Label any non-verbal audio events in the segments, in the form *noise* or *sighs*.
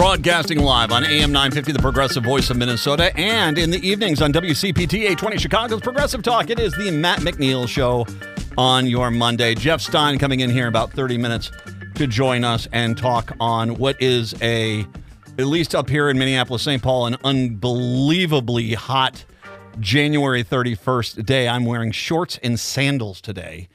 Broadcasting live on AM 950, the progressive voice of Minnesota, and in the evenings on WCPT 20 Chicago's Progressive Talk. It is the Matt McNeil Show on your Monday. Jeff Stein coming in here in about 30 minutes to join us and talk on what is a, at least up here in Minneapolis, St. Paul, an unbelievably hot January 31st day. I'm wearing shorts and sandals today.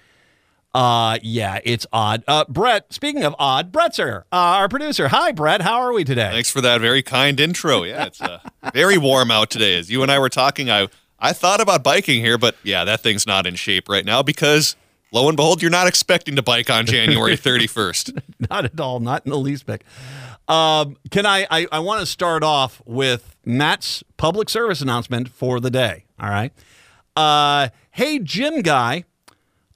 Uh, yeah, it's odd. Uh, Brett, speaking of odd, Brett's here, uh, our producer. Hi, Brett. How are we today? Thanks for that very kind intro. Yeah, it's uh, *laughs* very warm out today. As you and I were talking, I I thought about biking here, but yeah, that thing's not in shape right now because lo and behold, you're not expecting to bike on January *laughs* 31st. not at all. Not in the least bit. Um, can I? I, I want to start off with Matt's public service announcement for the day. All right. Uh, hey, gym guy.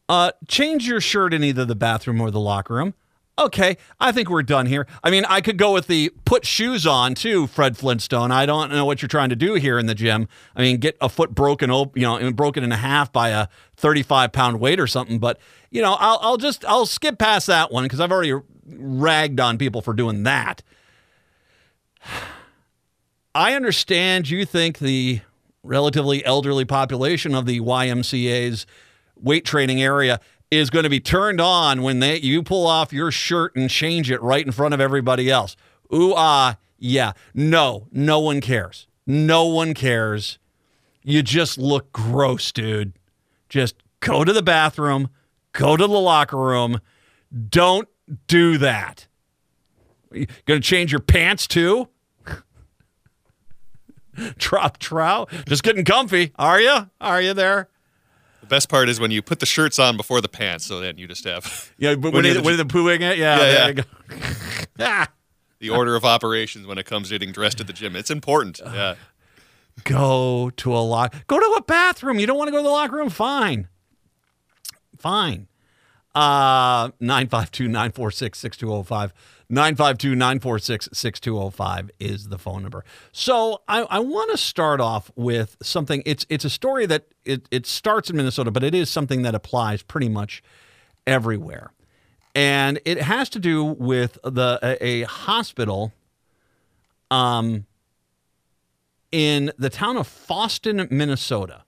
Uh, change your shirt in either the bathroom or the locker room. Okay, I think we're done here. I mean, I could go with the put shoes on too, Fred Flintstone. I don't know what you're trying to do here in the gym. I mean, get a foot broken, you know, broken in half by a 35 pound weight or something. But you know, I'll, I'll just I'll skip past that one because I've already ragged on people for doing that. *sighs* I understand you think the relatively elderly population of the YMCA's weight training area is going to be turned on when they you pull off your shirt and change it right in front of everybody else. Ooh ah, yeah. No, no one cares. No one cares. You just look gross, dude. Just go to the bathroom, go to the locker room. Don't do that. You gonna change your pants too? *laughs* Drop trout. Just getting comfy. Are you? Are you there? Best part is when you put the shirts on before the pants, so then you just have *laughs* yeah. But when, when, when the pooing it, yeah, yeah, yeah. *laughs* the order of operations when it comes to getting dressed at the gym, it's important. Yeah. Go to a lock. Go to a bathroom. You don't want to go to the locker room. Fine. Fine. Uh, 952 946 6205. 952 946 6205 is the phone number. So I, I want to start off with something. It's it's a story that it, it starts in Minnesota, but it is something that applies pretty much everywhere. And it has to do with the a, a hospital um, in the town of Fosston, Minnesota.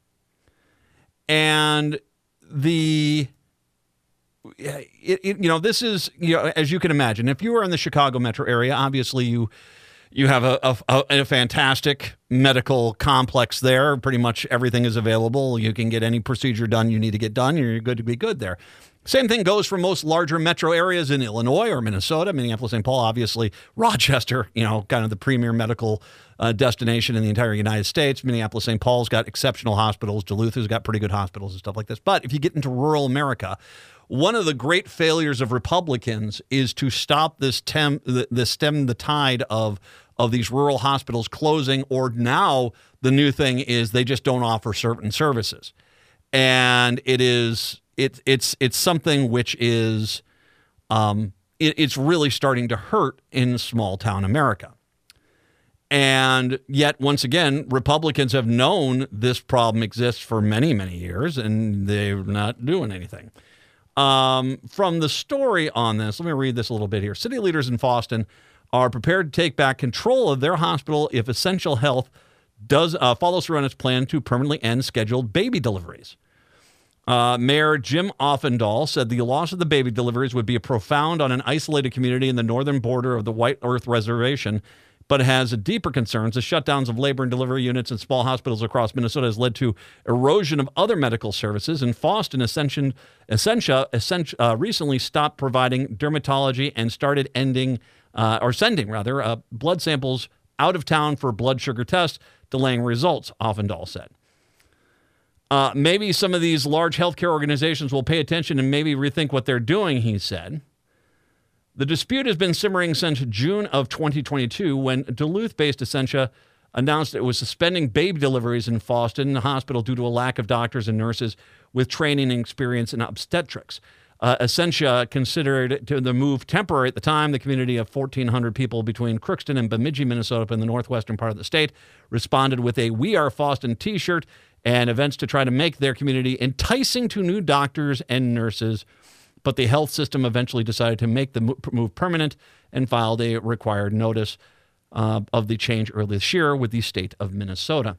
And the it, it, you know, this is, you know, as you can imagine, if you are in the Chicago metro area, obviously you you have a, a, a, fantastic medical complex there. Pretty much everything is available. You can get any procedure done you need to get done. You're good to be good there. Same thing goes for most larger metro areas in Illinois or Minnesota, Minneapolis, St. Paul, obviously, Rochester, you know, kind of the premier medical uh, destination in the entire United States. Minneapolis, St. Paul's got exceptional hospitals. Duluth has got pretty good hospitals and stuff like this. But if you get into rural America, one of the great failures of Republicans is to stop this tem the, the stem the tide of of these rural hospitals closing. Or now the new thing is they just don't offer certain services, and it is it it's it's something which is um, it, it's really starting to hurt in small town America. And yet, once again, Republicans have known this problem exists for many, many years, and they're not doing anything. Um, from the story on this, let me read this a little bit here. City leaders in Fosston are prepared to take back control of their hospital if Essentia Health does uh, follows through on its plan to permanently end scheduled baby deliveries. Uh, Mayor Jim Oftendahl said the loss of the baby deliveries would be profound on an isolated community in the northern border of the White Earth Reservation but has deeper concerns. The shutdowns of labor and delivery units in small hospitals across Minnesota has led to erosion of other medical services. And Fosston Ascension, Essentia, Essentia uh, recently stopped providing dermatology and started ending uh, or sending rather uh, blood samples out of town for blood sugar tests, delaying results. Oftendahl said. Uh, maybe some of these large healthcare organizations will pay attention and maybe rethink what they're doing, he said. The dispute has been simmering since June of 2022 when Duluth based Essentia announced it was suspending baby deliveries in Fosston Hospital due to a lack of doctors and nurses with training and experience in obstetrics. Uh, Essentia considered the move temporary at the time. The community of 1,400 people between Crookston and Bemidji, Minnesota, in the northwestern part of the state, responded with a "We Are Fosston" T-shirt and events to try to make their community enticing to new doctors and nurses. But the health system eventually decided to make the move permanent and filed a required notice uh, of the change early this year with the state of Minnesota.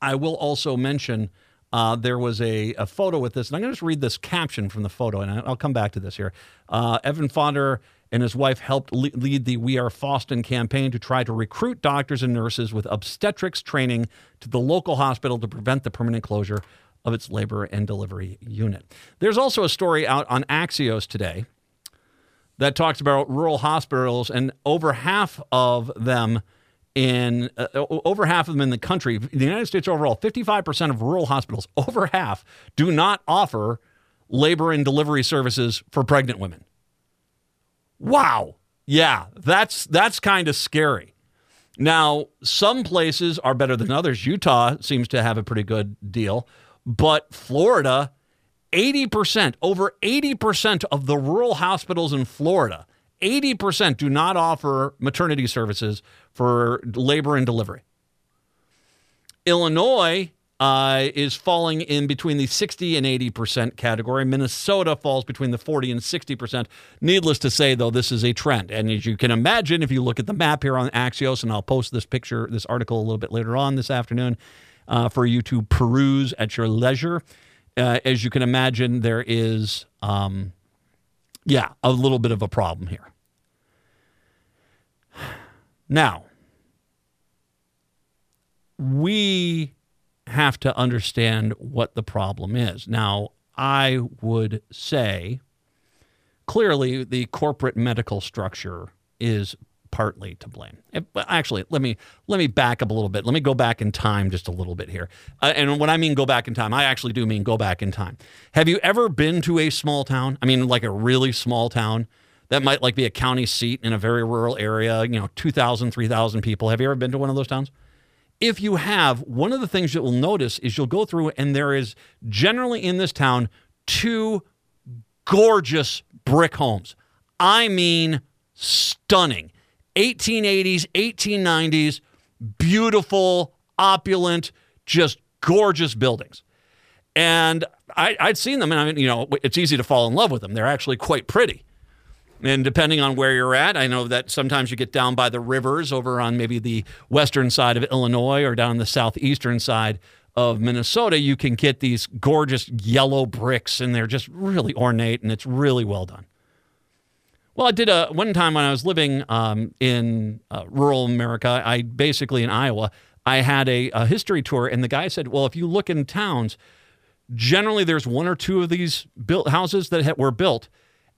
I will also mention uh, there was a, a, photo with this, and I'm going to just read this caption from the photo, and I'll come back to this here. Uh, Evan Fonder and his wife helped lead the We Are Fosston campaign to try to recruit doctors and nurses with obstetrics training to the local hospital to prevent the permanent closure of its labor and delivery unit. There's also a story out on Axios today that talks about rural hospitals, and over half of them in uh, over half of them in the country, the United States overall, 55% of rural hospitals, *laughs* over half, do not offer labor and delivery services for pregnant women. Wow. Yeah, that's that's kind of scary. Now, some places are better than others. Utah seems to have a pretty good deal, but Florida 80%, over 80% of the rural hospitals in Florida, 80% do not offer maternity services for labor and delivery. Illinois uh, is falling in between the 60 and 80% category. Minnesota falls between the 40 and 60%. Needless to say, though, this is a trend. And as you can imagine, if you look at the map here on Axios, and I'll post this picture, this article a little bit later on this afternoon uh, for you to peruse at your leisure uh, as you can imagine, there is, um, yeah, a little bit of a problem here. Now, we have to understand what the problem is. Now, I would say clearly the corporate medical structure is partly to blame. Actually, let me let me back up a little bit. Let me go back in time just a little bit here. Uh, and when I mean go back in time, I actually do mean go back in time. Have you ever been to a small town? I mean, like a really small town that might like be a county seat in a very rural area. You know, 2,000, 3,000 people. Have you ever been to one of those towns? If you have, one of the things you'll notice is you'll go through and there is generally in this town two gorgeous brick homes. I mean, stunning 1880s, 1890s, beautiful, opulent, just gorgeous buildings. And I, would seen them, and I mean, you know, it's easy to fall in love with them. They're actually quite pretty. And depending on where you're at, I know that sometimes you get down by the rivers over on maybe the western side of Illinois or down the southeastern side of Minnesota, you can get these gorgeous yellow bricks, and they're just really ornate, and it's really well done. Well, I did a one time when I was living um, in uh, rural America. I basically in Iowa. I had a, a history tour, and the guy said, "Well, if you look in towns, generally there's one or two of these built houses that were built,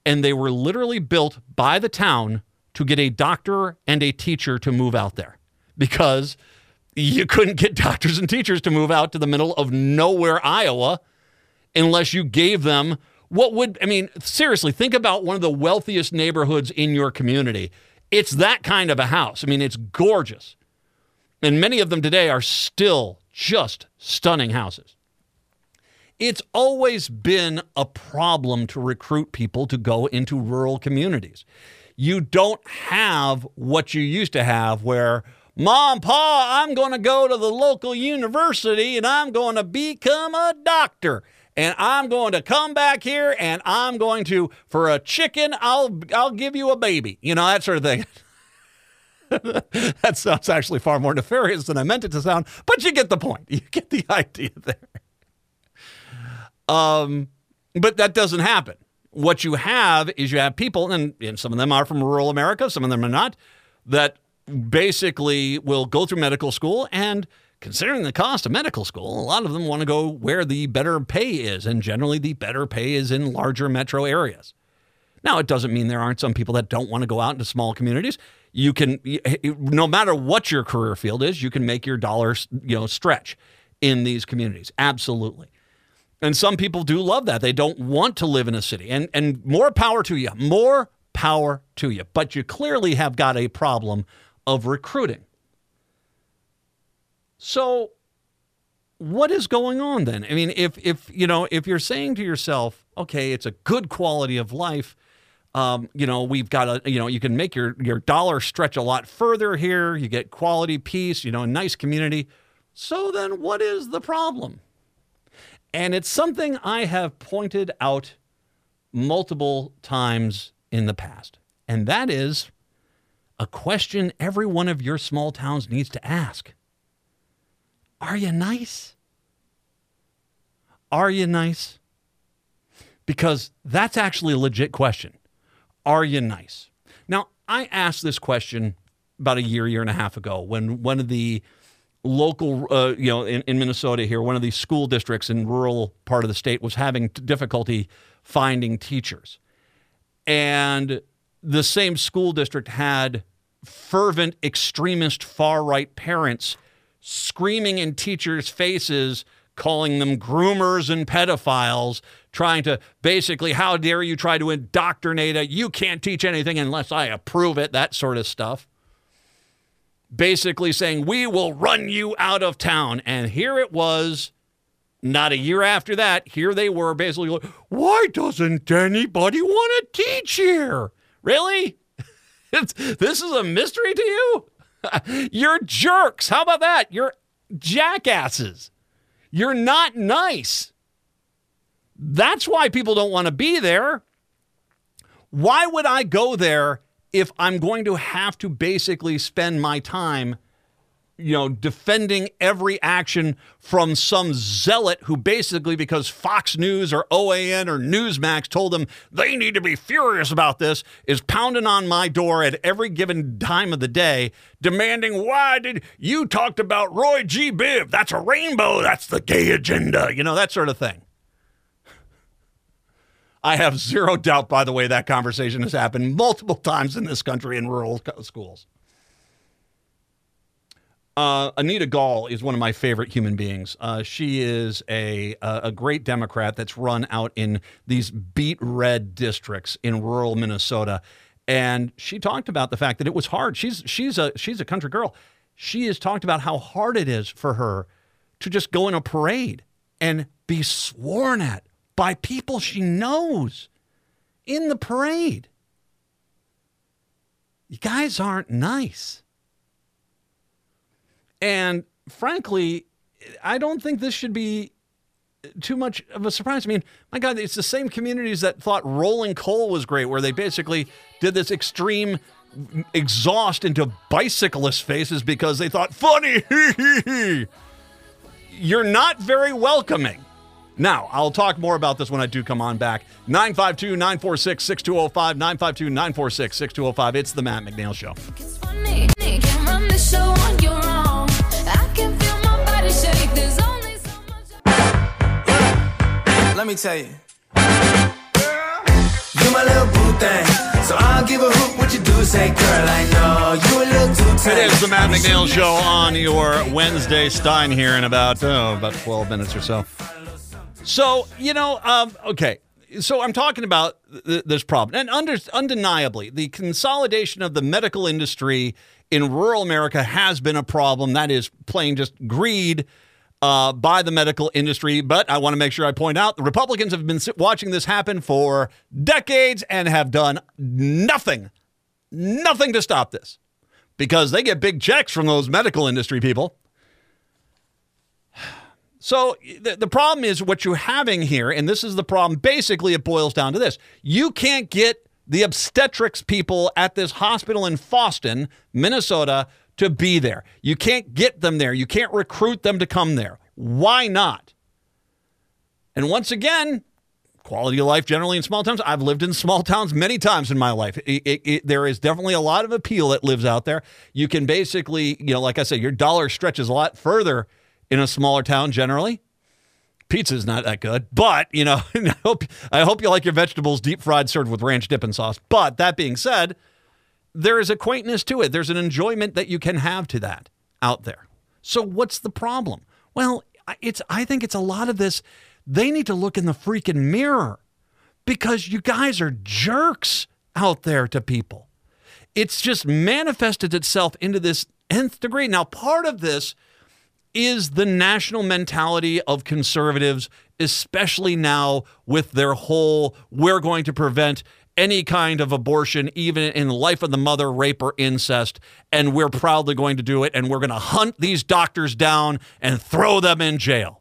and they were literally built by the town to get a doctor and a teacher to move out there because." You couldn't get doctors and teachers to move out to the middle of nowhere, Iowa, unless you gave them what would, I mean, seriously, think about one of the wealthiest neighborhoods in your community. It's that kind of a house. I mean, it's gorgeous. And many of them today are still just stunning houses. It's always been a problem to recruit people to go into rural communities. You don't have what you used to have where, Mom, Pa, I'm going to go to the local university and I'm going to become a doctor and I'm going to come back here and I'm going to for a chicken I'll I'll give you a baby. You know that sort of thing. *laughs* that sounds actually far more nefarious than I meant it to sound, but you get the point. *laughs* You get the idea there. Um, but that doesn't happen. What you have is you have people, and, and some of them are from rural America, some of them are not, that basically will go through medical school and considering the cost of medical school, a lot of them want to go where the better pay is, and generally the better pay is in larger metro areas. Now, it doesn't mean there aren't some people that don't want to go out into small communities. You can, no matter what your career field is, you can make your dollars, you know, stretch in these communities. Absolutely. And some people do love that. They don't want to live in a city. And and more power to you. More power to you. But you clearly have got a problem of recruiting. So what is going on then? I mean, if if you know, if you're saying to yourself, okay, it's a good quality of life, um, you know, we've got a, you know, you can make your your dollar stretch a lot further here. You get quality peace, you know, a nice community. So then, what is the problem? And it's something I have pointed out multiple times in the past, and that is a question every one of your small towns needs to ask. Are you nice? Are you nice? Because that's actually a legit question. Are you nice? Now, I asked this question about a year, year and a half ago when one of the local, uh, you know, in, in Minnesota here, one of the school districts in rural part of the state was having difficulty finding teachers. And the same school district had fervent extremist far right parents screaming in teachers' faces, calling them groomers and pedophiles, trying to basically, how dare you try to indoctrinate a, you can't teach anything unless I approve it, that sort of stuff. Basically saying, we will run you out of town. And here it was, not a year after that, here they were basically like, why doesn't anybody want to teach here? Really? *laughs* this is a mystery to you? *laughs* You're jerks. How about that? You're jackasses. You're not nice. That's why people don't want to be there. Why would I go there if I'm going to have to basically spend my time you know, defending every action from some zealot who basically, because Fox News or OAN or Newsmax told them they need to be furious about this, is pounding on my door at every given time of the day, demanding, why did you talked about Roy G. Biv? That's a rainbow. That's the gay agenda. You know, that sort of thing. I have zero doubt, by the way, that conversation has happened multiple times in this country in rural schools. Uh, Anita Gall is one of my favorite human beings. Uh, she is a a great Democrat that's run out in these beet red districts in rural Minnesota, and she talked about the fact that it was hard. She's she's a she's a country girl. She has talked about how hard it is for her to just go in a parade and be sworn at by people she knows in the parade. You guys aren't nice. And frankly, I don't think this should be too much of a surprise. I mean, my God, it's the same communities that thought rolling coal was great, where they basically did this extreme exhaust into bicyclist faces because they thought, funny, *laughs* you're not very welcoming. Now, I'll talk more about this when I do come on back. 952 946 6205. 952 946 6205. It's the Matt McNeil Show. Let me tell you. You my little boo thing. So I'll give a hoot what you do say, girl. I know you a little too It is the Matt McNeil Show on your Wednesday Stein here in about oh, about 12 minutes or so. So, you know, um, okay. So I'm talking about th- this problem. And under, undeniably, the consolidation of the medical industry in rural America has been a problem. That is plain just greed uh, by the medical industry. But I want to make sure I point out the Republicans have been watching this happen for decades and have done nothing, nothing to stop this because they get big checks from those medical industry people. So the, the problem is what you're having here, and this is the problem. Basically, it boils down to this you can't get the obstetrics people at this hospital in Fosston, Minnesota, to be there. You can't get them there. You can't recruit them to come there. Why not? And once again, quality of life generally in small towns. I've lived in small towns many times in my life. It, it, it, there is definitely a lot of appeal that lives out there. You can basically, you know, like I said, your dollar stretches a lot further in a smaller town generally. Pizza's not that good, but you know, *laughs* I hope I hope you like your vegetables deep fried, served with ranch dipping sauce. But that being said, there is a quaintness to it. There's an enjoyment that you can have to that out there. So what's the problem? Well, it's I think it's a lot of this. They need to look in the freaking mirror because you guys are jerks out there to people. It's just manifested itself into this nth degree. Now, part of this is the national mentality of conservatives, especially now with their whole we're going to prevent any kind of abortion, even in the life of the mother, rape, or incest. And we're proudly going to do it. And we're going to hunt these doctors down and throw them in jail.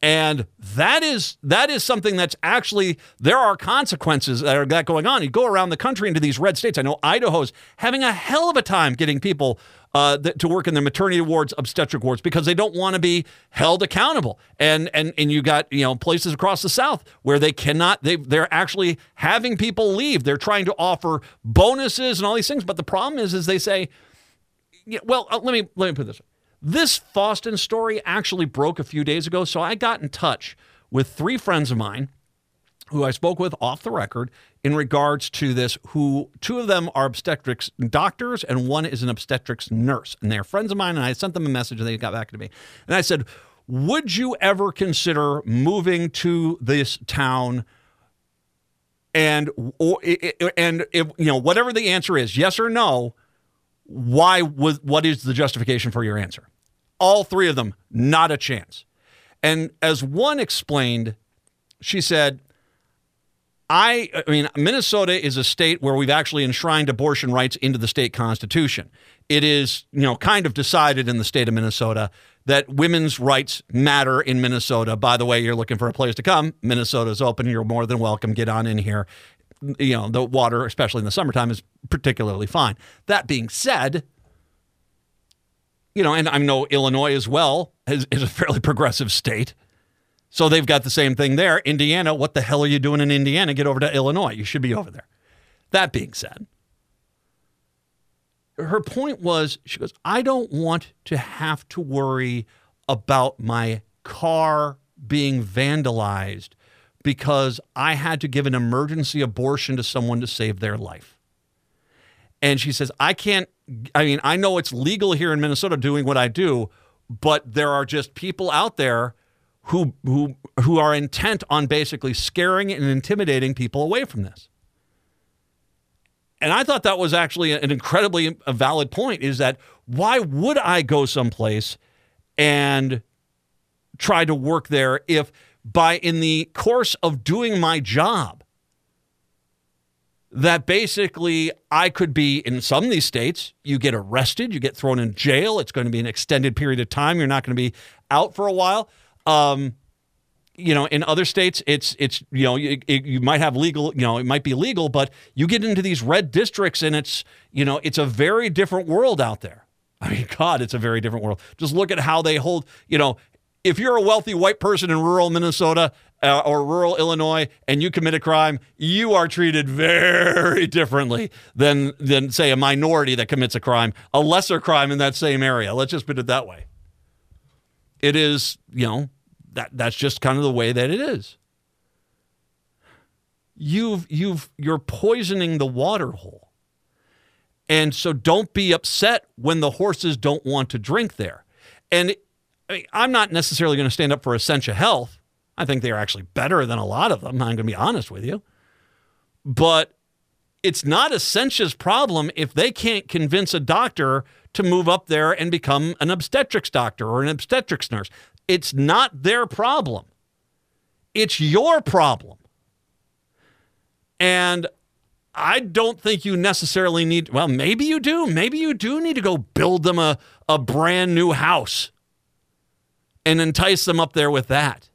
And that is that is something that's actually there are consequences that are that going on. You go around the country into these red states. I know Idaho's having a hell of a time getting people uh, th- to work in their maternity wards, obstetric wards, because they don't want to be held accountable. And and and you got you know places across the South where they cannot. They they're actually having people leave. They're trying to offer bonuses and all these things. But the problem is, is they say, yeah, well, uh, let me let me put this. Way. This Fosston story actually broke a few days ago, so I got in touch with three friends of mine who I spoke with off the record in regards to this, who two of them are obstetrics doctors and one is an obstetrics nurse. And they're friends of mine, and I sent them a message and they got back to me. And I said, Would you ever consider moving to this town? And or, and if you know whatever the answer is, yes or no, why was what is the justification for your answer? All three of them, not a chance. And as one explained, she said, I, I mean, Minnesota is a state where we've actually enshrined abortion rights into the state constitution. It is, you know, kind of decided in the state of Minnesota that women's rights matter in Minnesota. By the way, you're looking for a place to come. Minnesota's open. You're more than welcome. Get on in here. You know, the water, especially in the summertime, is particularly fine. That being said, you know, and I know Illinois as well is, is a fairly *laughs* progressive state. So they've got the same thing there. Indiana, what the hell are you doing in Indiana? Get over to Illinois. You should be over there. That being said, her point was she goes, I don't want to have to worry about my car being vandalized because I had to give an emergency abortion to someone to save their life. And she says, I can't, I mean, I know it's legal here in Minnesota doing what I do, but there are just people out there who who who are intent on basically scaring and intimidating people away from this. And I thought that was actually an incredibly valid point is that why would I go someplace and try to work there if by in the course of doing my job that basically I could be in some of these states, you get arrested, you get thrown in jail. It's going to be an extended period of time. You're not going to be out for a while. Um, you know, in other states, it's it's you know you, you might have legal, you know, it might be legal, but you get into these red districts, and it's you know it's a very different world out there. I mean, God, it's a very different world. Just look at how they hold. You know, if you're a wealthy white person in rural Minnesota uh, or rural Illinois and you commit a crime, you are treated very differently than than say a minority that commits a crime, a lesser crime in that same area. Let's just put it that way. It is, you know, that that's just kind of the way that it is. You've you've you're poisoning the water hole. And so don't be upset when the horses don't want to drink there. And I mean, I'm not necessarily going to stand up for Essentia Health. I think they are actually better than a lot of them. I'm going to be honest with you. But it's not Essentia's problem if they can't convince a doctor to move up there and become an obstetrics doctor or an obstetrics nurse. It's not their problem. It's your problem. And I don't think you necessarily need, well, maybe you do. Maybe you do need to go build them a, a brand new house and entice them up there with that.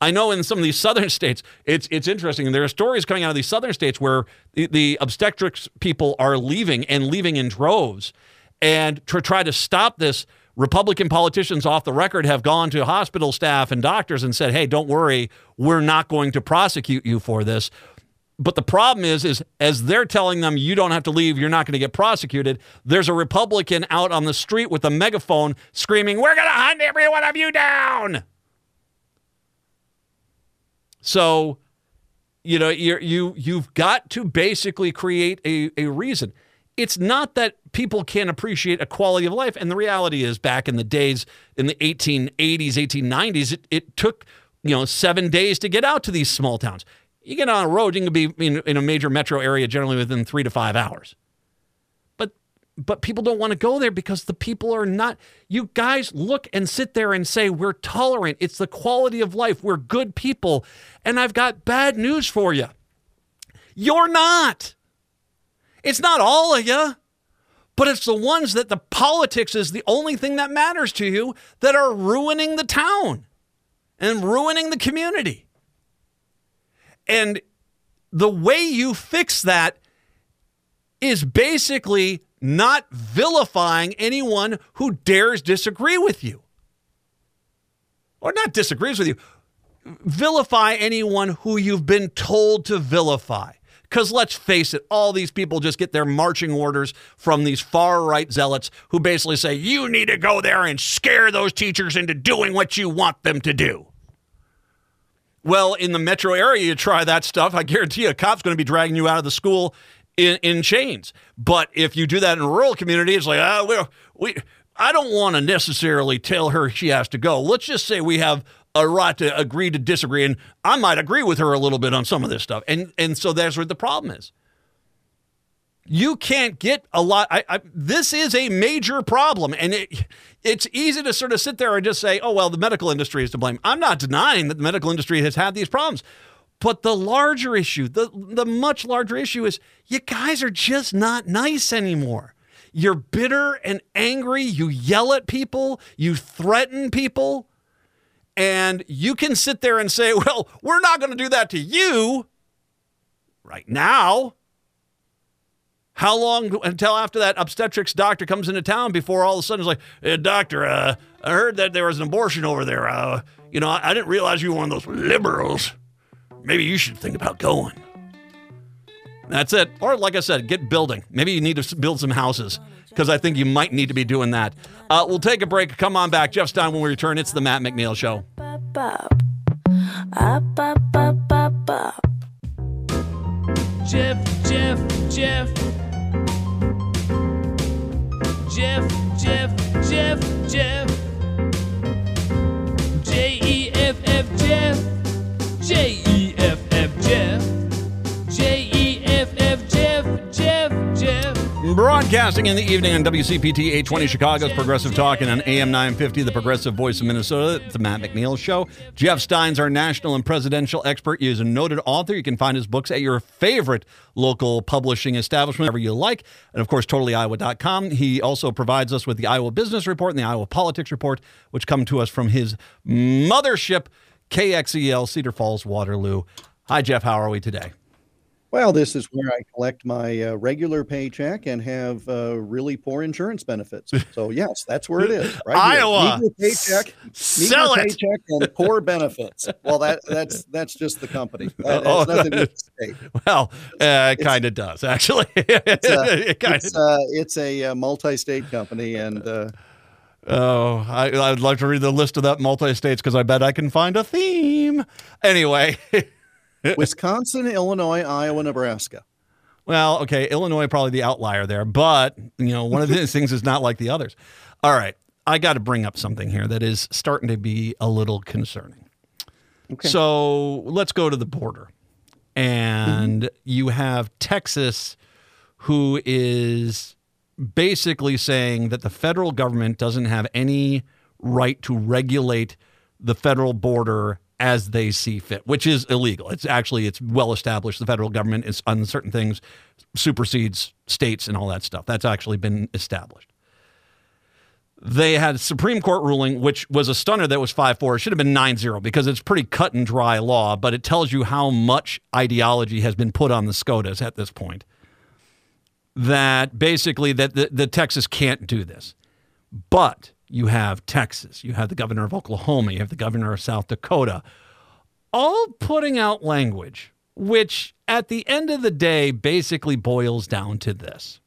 I know in some of these southern *laughs* states, it's it's interesting. There are stories coming out of these southern states where the, the obstetrics people are leaving and leaving in droves. And to try to stop this, Republican politicians off the record have gone to hospital staff and doctors and said, "Hey, don't worry, we're not going to prosecute you for this." But the problem is, is as they're telling them you don't have to leave, you're not going to get prosecuted. There's a Republican out on the street with a megaphone screaming, "We're going to hunt every one of you down." So, you know, you you you've got to basically create a, a reason it's not that people can't appreciate a quality of life. And the reality is, back in the days in the 1880s, 1890s, it, it took you know seven days to get out to these small towns. You get on a road, you can be in, in a major metro area generally within three to five hours. But but people don't want to go there because the people are not. You guys look and sit there and say, We're tolerant. It's the quality of life. We're good people. And I've got bad news for you. You're not. It's not all of you, but it's the ones that the politics is the only thing that matters to you that are ruining the town and ruining the community. And the way you fix that is basically not vilifying anyone who dares disagree with you. Or not disagrees with you, vilify anyone who you've been told to vilify. Because let's face it, all these people just get their marching orders from these far right zealots who basically say, you need to go there and scare those teachers into doing what you want them to do. Well, in the metro area, you try that stuff. I guarantee you, a cop's going to be dragging you out of the school in, in chains. But if you do that in a rural community, it's like, ah, we, we, I don't want to necessarily tell her she has to go. Let's just say we have a right to agree to disagree, and I might agree with her a little bit on some of this stuff. And and so that's where the problem is. You can't get a lot. I, I, this is a major problem, and it, it's easy to sort of sit there and just say, "Oh well, the medical industry is to blame." I'm not denying that the medical industry has had these problems, but the larger issue, the the much larger issue, is you guys are just not nice anymore. You're bitter and angry. You yell at people. You threaten people. And you can sit there and say, *laughs* well, we're not going to do that to you right now. How long until after that obstetrics doctor comes into town before all of a sudden it's like, hey, doctor, uh, I heard that there was an abortion over there. Uh, you know, I, I didn't realize you were one of those liberals. Maybe you should think about going. That's it. Or, like I said, get building. Maybe you need to build some houses because I think you might need to be doing that. Uh, we'll take a break. Come on back. Jeff Stein when we return. It's the Matt McNeil Show. Jeff, Jeff, Jeff. Jeff, Jeff, Jeff, Jeff. Broadcasting in the evening on WCPT 820 Chicago's Progressive Talk and on AM 950, the Progressive Voice of Minnesota. It's the Matt McNeil Show. Jeff Stein's our national and presidential expert. He is a noted author. You can find his books at your favorite local publishing establishment, wherever you like. And of course, totallyiowa.com. He also provides us with the Iowa Business Report and the Iowa Politics Report, which come to us from his mothership, KXEL Cedar Falls, Waterloo. Hi, Jeff. How are we today? Well, this is where I collect my uh, regular paycheck and have uh, really poor insurance benefits. *laughs* So yes, that's where it is. Right. Iowa. Meager paycheck, Sell it. paycheck and *laughs* poor benefits. Well, that that's that's just the company. *laughs* That Oh, nothing to do that with the. Well, uh, it kind of does, actually. It's a, It kinda- it's, uh, it's a uh, multi-state company, and uh, Oh, I, I'd like to read the list of that multi-states because I bet I can find a theme. Anyway, Wisconsin, Illinois, Iowa, Nebraska. well, okay, Illinois probably the outlier there, but you know, one of these things is not like the others. All right, I got to bring up something here that is starting to be a little concerning. Okay. So let's go to the border, and mm-hmm. you have Texas, who is basically saying that the federal government doesn't have any right to regulate the federal border as they see fit, which is illegal. It's actually it's well established. The federal government is on certain things supersedes states and all that stuff. That's actually been established. They had a Supreme Court ruling, which was a stunner that was 5 4. It should have been 9 0 because it's pretty cut and dry law, but it tells you how much ideology has been put on the SCOTUS at this point. That basically that the, the Texas can't do this. But you have Texas, you have the governor of Oklahoma, you have the governor of South Dakota, all putting out language, which at the end of the day basically boils down to this.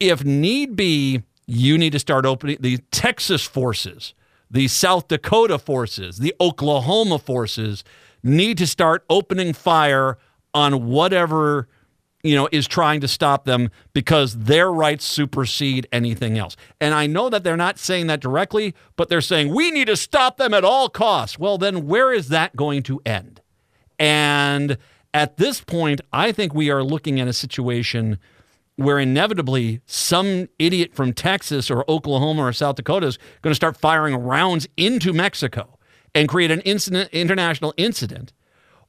If need be, you need to start opening the Texas forces, the South Dakota forces, the Oklahoma forces need to start opening fire on whatever you know, is trying to stop them because their rights supersede anything else. And I know that they're not saying that directly, but they're saying we need to stop them at all costs. Well, then where is that going to end? And at this point, I think we are looking at a situation where inevitably some idiot from Texas or Oklahoma or South Dakota is going to start firing rounds into Mexico and create an incident, international incident.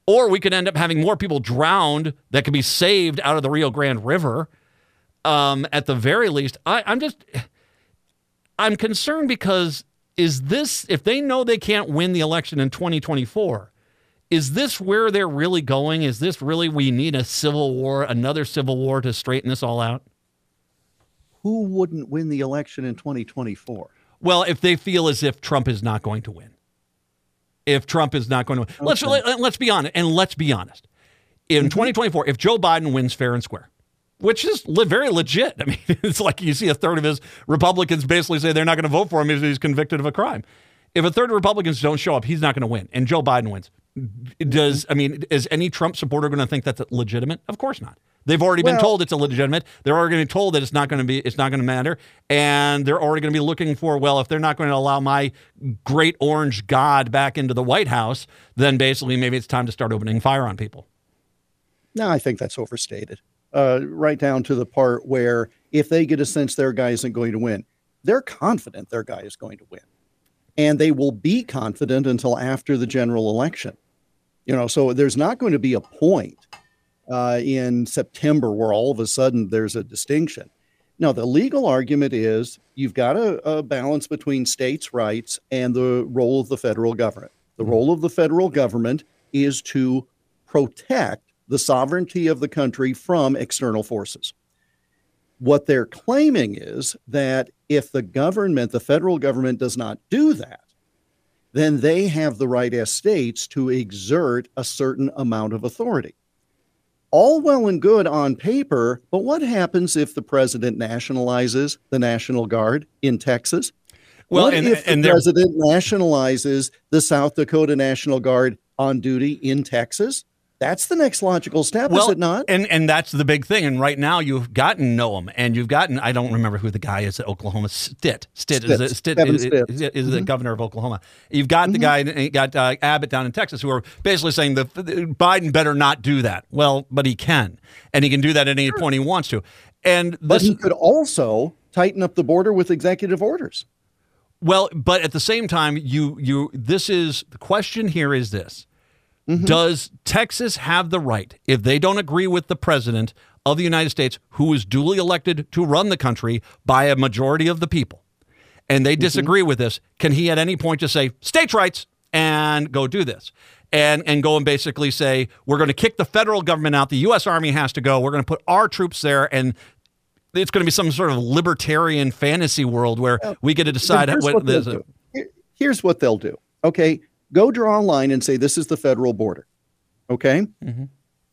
Or we could end up having more people drowned that could be saved out of the Rio Grande River. Um, at the very least, I, I'm just, I'm concerned because is this, if they know they can't win the election in 2024, is this where they're really going? Is this really we need a civil war, another civil war to straighten this all out? Who wouldn't win the election in 2024? Well, if they feel as if Trump is not going to win, if Trump is not going to win, let's Okay. let, let's be honest, and let's be honest. In mm-hmm. 2024, if Joe Biden wins fair and square, which is le- very legit. I mean, *laughs* it's like you see a third of his Republicans basically say they're not going to vote for him if he's convicted of a crime. If a third of Republicans don't show up, he's not going to win, and Joe Biden wins. Does I mean is any Trump supporter going to think that's legitimate? Of course not. They've already been told it's illegitimate. They're already been told that it's not going to be it's not going to matter, and they're already going to be looking for well, if they're not going to allow my great orange god back into the White House, then basically maybe it's time to start opening fire on people. No, I think that's overstated. Uh, right down to the part where if they get a sense their guy isn't going to win, they're confident their guy is going to win. And they will be confident until after the general election. You know, so there's not going to be a point uh, in September where all of a sudden there's a distinction. Now, the legal argument is you've got a, a balance between states' rights and the role of the federal government. The role of the federal government is to protect the sovereignty of the country from external forces. What they're claiming is that if the government, the federal government, does not do that, then they have the right as states to exert a certain amount of authority. All well and good on paper, but what happens if the president nationalizes the National Guard in Texas? Well, what and- if and the president nationalizes the South Dakota National Guard on duty in Texas? That's the next logical step, is it not? And and that's the big thing. And right now you've gotten Noem, and you've gotten I don't remember who the guy is at Oklahoma. Stitt. Stitt is Stitts. it, Stitt is, Stitts. is, is the governor of Oklahoma. You've got the guy. Got uh, Abbott down in Texas, who are basically saying that Biden better not do that. Well, but he can, and he can do that at any point he wants to. And but he could also tighten up the border with executive orders. Well, but at the same time, you you this is the question here is this. Mm-hmm. Does Texas have the right, if they don't agree with the president of the United States, who is duly elected to run the country by a majority of the people, and they mm-hmm. disagree with this, can he at any point just say states' rights and go do this? And, and go and basically say, we're going to kick the federal government out. The U.S. Army has to go. We're going to put our troops there. And it's going to be some sort of libertarian fantasy world where we get to decide Here's what, what this. Here's what they'll do. Okay, go draw a line and say this is the federal border. Okay, Mm-hmm.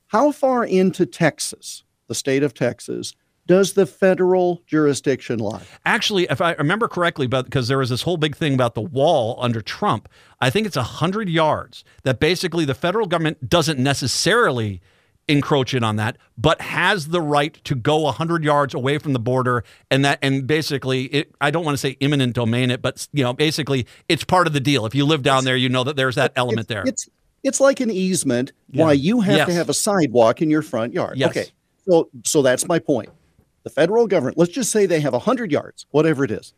how far into Texas, the state of Texas, does the federal jurisdiction lie? Actually, if I remember correctly, but because there was this whole big thing about the wall under Trump, I think it's hundred yards that basically the federal government doesn't necessarily encroach in on that, but has the right to go hundred yards away from the border, and that and basically, it, I don't want to say eminent domain it, but you know, basically, it's part of the deal. If you live down there, you know that there's that element it's, there. It's it's like an easement. Why you have to have a sidewalk in your front yard? Yes. Okay, so so that's my point. The federal government. Let's just say they have hundred yards, whatever it is.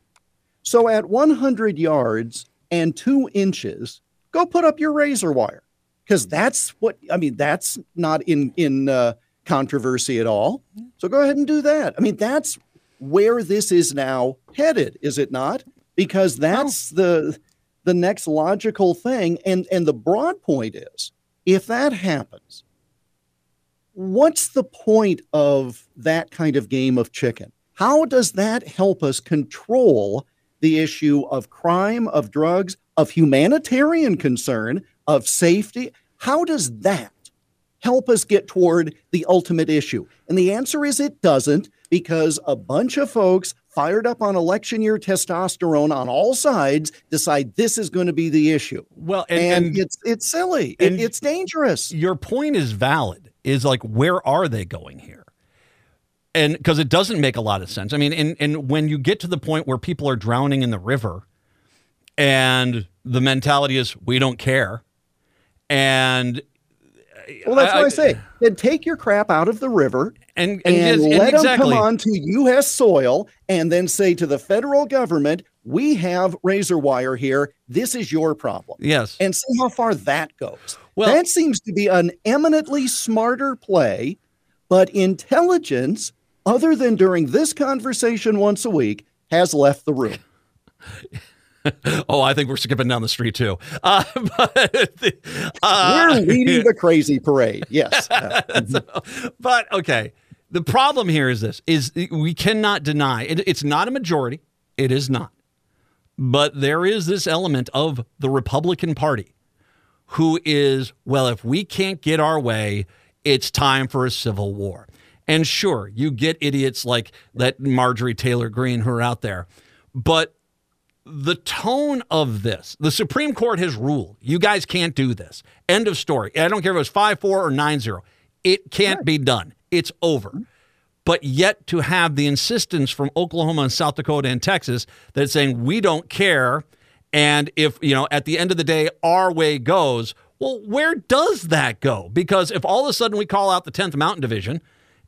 So at 100 yards and two inches, go put up your razor wire, because that's what I mean. That's not in in uh, controversy at all. So go ahead and do that. I mean, that's where this is now headed, is it not? Because that's the the next logical thing. And and the broad point is, if that happens, what's the point of that kind of game of chicken? How does that help us control the issue of crime, of drugs, of humanitarian concern, of safety? How does that help us get toward the ultimate issue? And the answer is it doesn't, because a bunch of folks fired up on election year testosterone on all sides decide this is going to be the issue. well, And, and, and it's it's silly. It- and- it's dangerous. your point is valid is like where are they going here and because it doesn't make a lot of sense i mean and, and when you get to the point where people are drowning in the river and the mentality is we don't care and uh, Well, that's what I say. Then take your crap out of the river And and, and, just- and let exactly. them come onto U.S. soil, and then say to the federal government, "We have razor wire here. This is your problem." Yes. and see how far that goes. Well- that seems to be an eminently smarter play, but intelligence, other than during this conversation once a week, has left the room. *laughs* *laughs* Oh, I think we're skipping down the street too. Uh, *laughs* but, uh, We're *laughs* leading the crazy parade. Yes. Uh, but okay, the problem here is this: is we cannot deny it, it's not a majority. It is not, but there is this element of the Republican Party who is well. If we can't get our way, it's time for a civil war. And sure, you get idiots like that Marjorie Taylor Greene who are out there, but the tone of this, the Supreme Court has ruled you guys can't do this. End of story. I don't care if it was 5 4 or 9 0. It can't be done. It's over. Mm-hmm. But yet to have the insistence from Oklahoma and South Dakota and Texas that's saying we don't care. And if, you know, at the end of the day, our way goes, well, where does that go? Because if all of a sudden we call out the 10th Mountain Division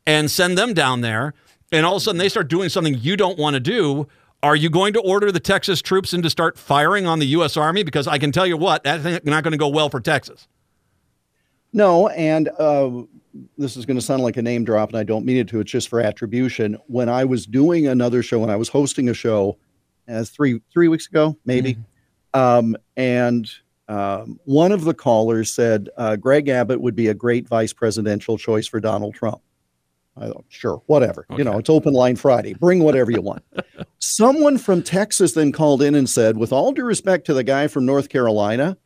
and send them down there, and all of a sudden they start doing something you don't want to do, are you going to order the Texas troops in to start firing on the U.S. Army? Because I can tell you what, that's not going to go well for Texas. no, and uh, this is going to sound like a name drop, and I don't mean it to. It's just for attribution. When I was doing another show, when I was hosting a show, as three three weeks ago, maybe, um, and um, one of the callers said uh, Greg Abbott would be a great vice presidential choice for Donald Trump. I thought, sure, whatever. You know, it's open line Friday. Bring whatever you want. *laughs* Someone from Texas then called in and said, with all due respect to the guy from North Carolina,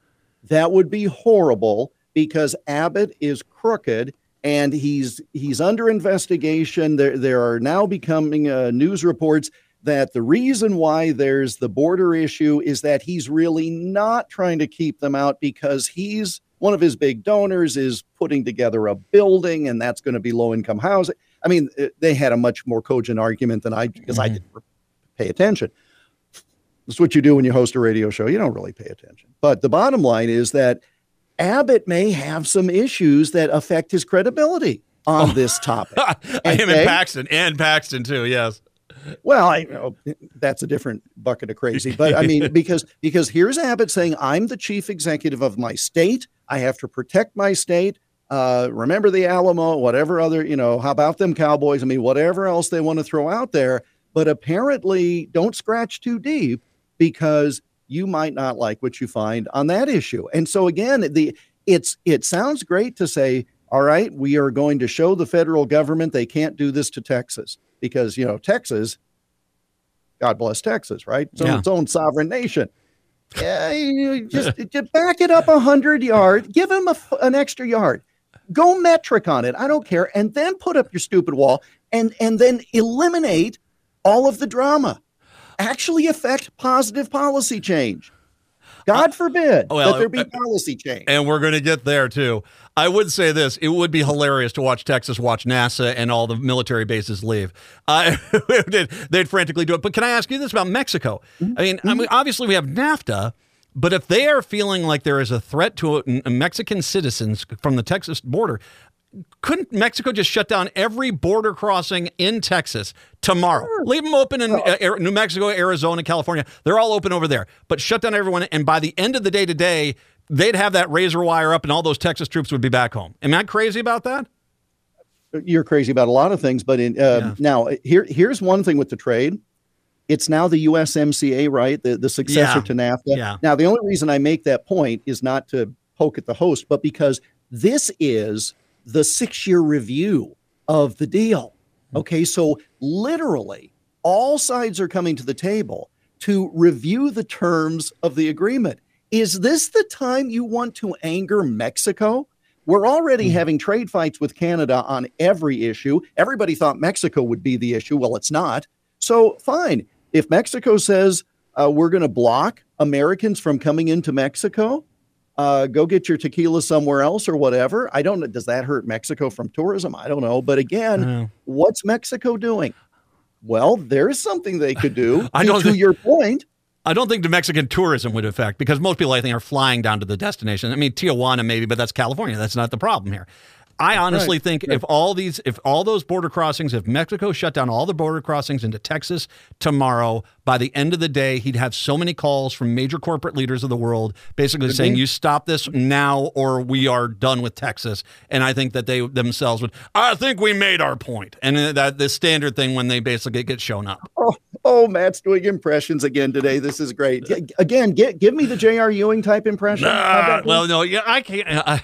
that would be horrible because Abbott is crooked and he's he's under investigation. There there are now becoming uh, news reports that the reason why there's the border issue is that he's really not trying to keep them out because he's one of his big donors is putting together a building and that's going to be low income housing. I mean, uh, they had a much more cogent argument than I because I Mhm. didn't pay attention. That's what you do when you host a radio show. You don't really pay attention. But the bottom line is that Abbott may have some issues that affect his credibility on this topic. *laughs* Him Okay. and Paxton, and Paxton too. Yes. Well, I know that's a different bucket of crazy, but I mean *laughs* because because here's Abbott saying I'm the chief executive of my state. I have to protect my state. Uh, remember the Alamo, whatever other you know. How about them Cowboys? I mean, whatever else they want to throw out there. But apparently, don't scratch too deep because you might not like what you find on that issue. And so again, the it's it sounds great to say, all right, we are going to show the federal government they can't do this to Texas because you know Texas, God bless Texas, right? It's, Yeah. its own sovereign nation. Yeah, you *laughs* just, just back it up a hundred yards, give him a an extra yard, go metric on it. I don't care, and then put up your stupid wall, and and then eliminate all of the drama. Actually, affect positive policy change. God forbid Uh, well, that there be uh, policy change. And we're going to get there too. I would say this: it would be hilarious to watch Texas watch NASA and all the military bases leave. Uh, *laughs* they'd, they'd frantically do it. But can I ask you this about Mexico? I mean, I mean, obviously we have NAFTA, but if they are feeling like there is a threat to uh, Mexican citizens from the Texas border, couldn't Mexico just shut down every border crossing in Texas tomorrow? Leave them open in uh, New Mexico, Arizona, California. They're all open over there. But shut down everyone. And by the end of the day today, they'd have that razor wire up and all those Texas troops would be back home. Am I crazy about that? you're crazy about a lot of things, but in uh, Yeah. now here here's one thing with the trade. It's now the USMCA, right? The the successor Yeah. to NAFTA. Yeah. Now the only reason I make that point is not to poke at the host, but because this is the six year review of the deal. Okay, so literally all sides are coming to the table to review the terms of the agreement. Is this the time you want to anger Mexico? We're already having trade fights with Canada on every issue. Everybody thought Mexico would be the issue. Well, it's not. So, fine. If Mexico says uh, we're going to block Americans from coming into Mexico, uh, go get your tequila somewhere else or whatever. I don't know. Does that hurt Mexico from tourism? I don't know. But again, No. what's Mexico doing? Well, there's something they could do. *laughs* I know to think- your point, I don't think the Mexican tourism would affect because most people I think are flying down to the destination. I mean Tijuana maybe, but that's California. That's not the problem here. I honestly Right, think if all these, if all those border crossings, if Mexico shut down all the border crossings into Texas tomorrow, by the end of the day, he'd have so many calls from major corporate leaders of the world basically saying, you stop this now or we are done with Texas. And I think that they themselves would, I think we made our point. And that the standard thing when they basically get shown up. Oh, oh, Matt's doing impressions again today. This is great. Again, get, give me the J.R. Ewing type impression. Ah, go? well, no, yeah, I can't. I,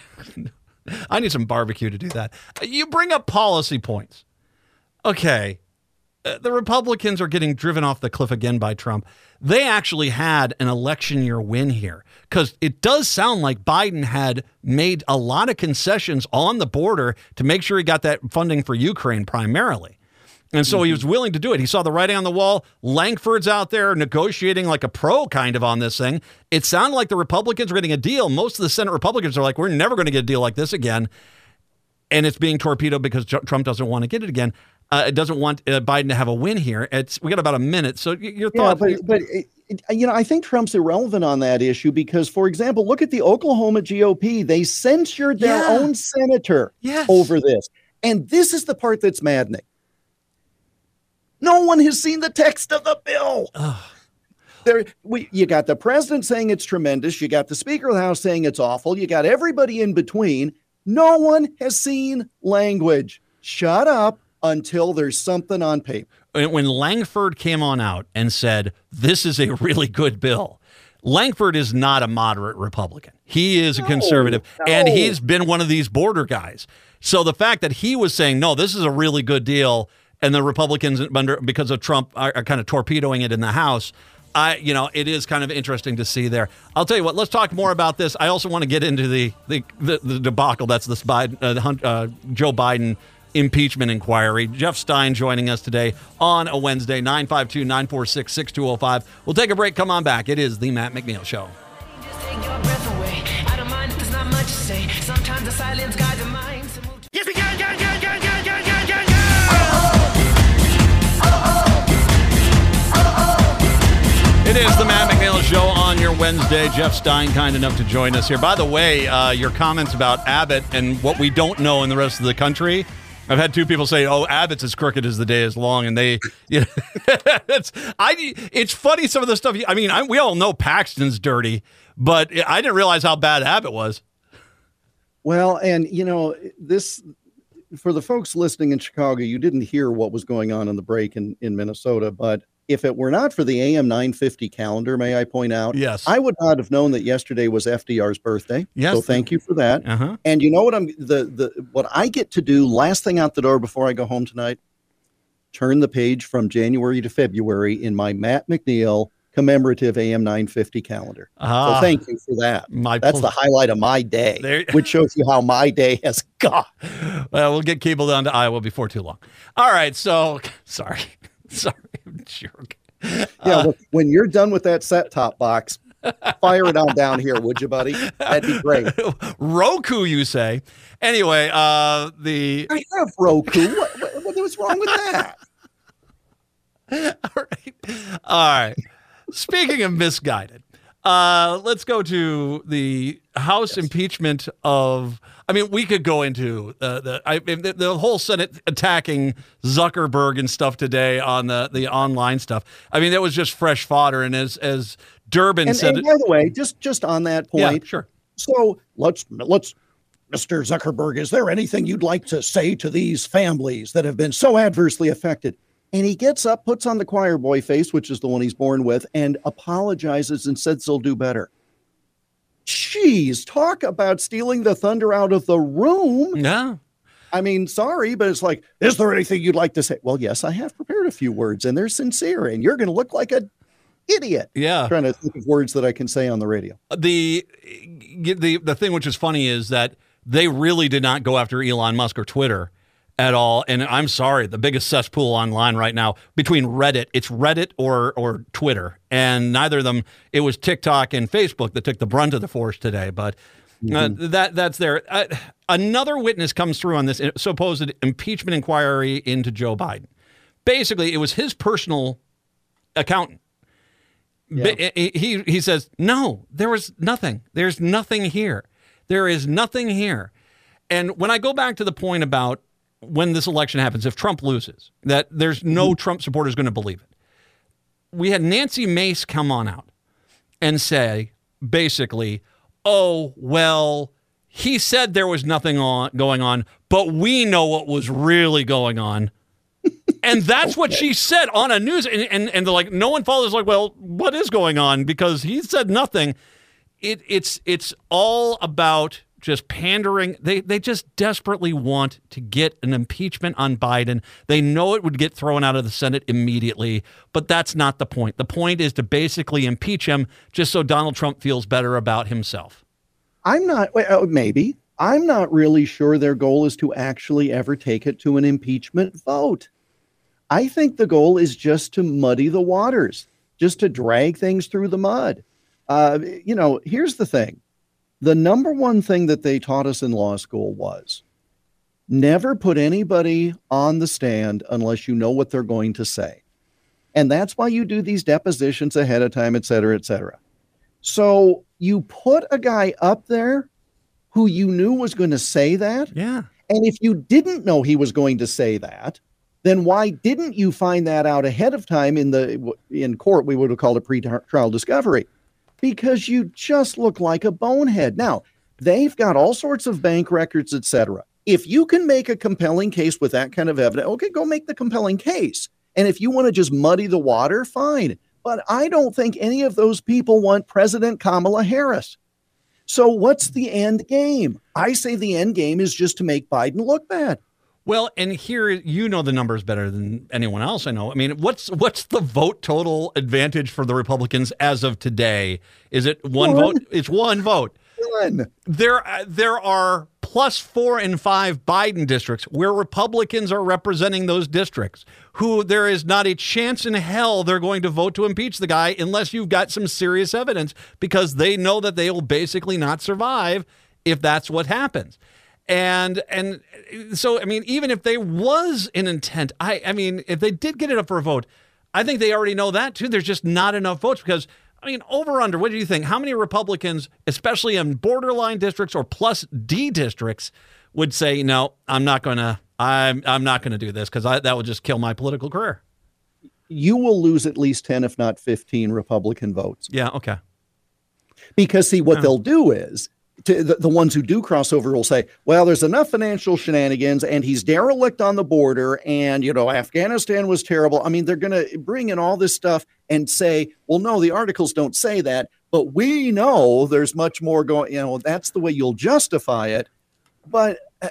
*laughs* I need some barbecue to do that. You bring up policy points. Okay. Uh, the Republicans are getting driven off the cliff again by Trump. They actually had an election year win here because it does sound like Biden had made a lot of concessions on the border to make sure he got that funding for Ukraine primarily. And so he was willing to do it. He saw the writing on the wall. Lankford's out there negotiating like a pro kind of on this thing. It sounded like the Republicans were getting a deal. Most of the Senate Republicans are like, we're never going to get a deal like this again. And it's being torpedoed because Trump doesn't want to get it again. Uh, it doesn't want uh, Biden to have a win here. It's we got about a minute. So your Yeah, thoughts? but but it, it- you know, I think Trump's irrelevant on that issue because, for example, look at the Oklahoma GOP. They censured their Yeah. own senator Yes. over this, and this is the part that's maddening. No one has seen the text of the bill. There, we, you got the president saying it's tremendous. You got the Speaker of the House saying it's awful. You got everybody in between. No one has seen language. Shut up until there's something on paper. when when Lankford came on out and said, This is a really good bill, Lankford is not a moderate Republican. He is a conservative, and he's been one of these border guys. So the fact that he was saying, No, this is a really good deal, and the Republicans, under, because of Trump, are, are kind of torpedoing it in the House. I, you know, it is kind of interesting to see there. I'll tell you what. Let's talk more about this. I also want to get into the the, the, the debacle that's this Biden, uh, the uh, Joe Biden impeachment inquiry. Jeff Stein joining us today on a Wednesday, 952 946 6205. We'll take a break. Come on back. It is the Matt McNeil Show. It is the Matt McNeil Show on your Wednesday. Jeff Stein, kind enough to join us here. By the way, uh, your comments about Abbott and what we don't know in the rest of the country. I've had two people say, "Oh, Abbott's as crooked as the day is long," and they, *laughs* you know, *laughs* it's I. It's funny some of the stuff. I mean, I, we all know Paxton's dirty, but I didn't realize how bad Abbott was. Well, and you know, this for the folks listening in Chicago, you didn't hear what was going on in the break in, in Minnesota, but if it were not for the AM 950 calendar, may I point out, Yes. I would not have known that yesterday was FDR's birthday. Yes. So thank you for that. Uh huh. And you know what I'm the the what I get to do last thing out the door before I go home tonight? Turn the page from January to February in my Matt McNeil commemorative AM 950 calendar. Ah, so thank you for that. my That's the highlight of my day, There- *laughs* which shows you how my day has gone. Well, we'll get cable down to Iowa before too long. All right. So *laughs* sorry, *laughs* sorry, *laughs* jerk. Yeah, Uh, well, when you're done with that set top box, fire it on down here, would you, buddy? That'd be great. *laughs* Roku, you say? Anyway, uh, the I have Roku. What, what, what was wrong with that? *laughs* all right, all right. Speaking of misguided, uh, let's go to the House impeachment of. I mean, we could go into uh, the I, the the whole Senate attacking Zuckerberg and stuff today on the the online stuff. I mean, that was just fresh fodder. And as as Durbin And, said, and by the way, just just on that point, yeah, sure. So let's let's Mr. Zuckerberg, is there anything you'd like to say to these families that have been so adversely affected? And he gets up, puts on the choir boy face, which is the one he's born with, and apologizes and says they'll do better. Jeez, talk about stealing the thunder out of the room. Yeah. I mean, sorry, but it's like, is there anything you'd like to say? Well, yes, I have prepared a few words, and they're sincere, and you're going to look like a idiot. Yeah. trying to think of words that I can say on the radio. Uh, the the the thing which is funny is that they really did not go after Elon Musk or Twitter at all. And I'm sorry, the biggest cesspool online right now between Reddit, it's Reddit or or Twitter, and neither of them. It was TikTok and Facebook that took the brunt of the force today. But uh, that that's there. Uh, another witness comes through on this supposed impeachment inquiry into Joe Biden. Basically, it was his personal accountant But he he- he says no. There was nothing. There's nothing here. There is nothing here. And when I go back to the point about when this election happens, if Trump loses, that there's no mm-hmm. Trump supporters going to believe it. We had Nancy Mace come on out and say basically, "Oh well." He said there was nothing on, going on, but we know what was really going on. *laughs* And that's what she said on a news. And, and, and they're like, no one follows. Like, well, what is going on? Because he said nothing. It, it's it's all about just pandering. They they just desperately want to get an impeachment on Biden. They know it would get thrown out of the Senate immediately, but that's not the point. The point is to basically impeach him just so Donald Trump feels better about himself. I'm not, oh, maybe. I'm not really sure their goal is to actually ever take it to an impeachment vote. I think the goal is just to muddy the waters, just to drag things through the mud. Uh, you know, here's the thing the number one thing that they taught us in law school was never put anybody on the stand unless you know what they're going to say. And that's why you do these depositions ahead of time, et cetera, et cetera. So you put a guy up there who you knew was going to say that. Yeah. And if you didn't know he was going to say that, then why didn't you find that out ahead of time in the in court? We would have called it pre-trial discovery, because you just look like a bonehead. Now they've got all sorts of bank records, etc. If you can make a compelling case with that kind of evidence, okay, go make the compelling case. And if you want to just muddy the water, fine. But I don't think any of those people want President Kamala Harris. So what's the end game? I say the end game is just to make Biden look bad. Well, and here you know the numbers better than anyone else I know. I mean, what's what's the vote total advantage for the Republicans as of today? Is it one, One. vote? It's one vote. Done. There uh, there are plus 4 and 5 Biden districts where Republicans are representing those districts who there is not a chance in hell they're going to vote to impeach the guy unless you've got some serious evidence because they know that they will basically not survive if that's what happens and and so I mean, even if there was an intent, I I mean, if they did get it up for a vote, I think they already know that too. There's just not enough votes because I mean, over under. What do you think? How many Republicans, especially in borderline districts or plus D districts, would say no? I'm not gonna. I'm I'm not gonna do this because that would just kill my political career. You will lose at least 10, if not 15 Republican votes. Yeah. Okay. Because, see, what they'll do is to, the, the ones who do crossover will say, well, there's enough financial shenanigans and he's derelict on the border. And, you know, Afghanistan was terrible. I mean, they're going to bring in all this stuff and say, well, no, the articles don't say that. But we know there's much more going, you know, that's the way you'll justify it. But uh,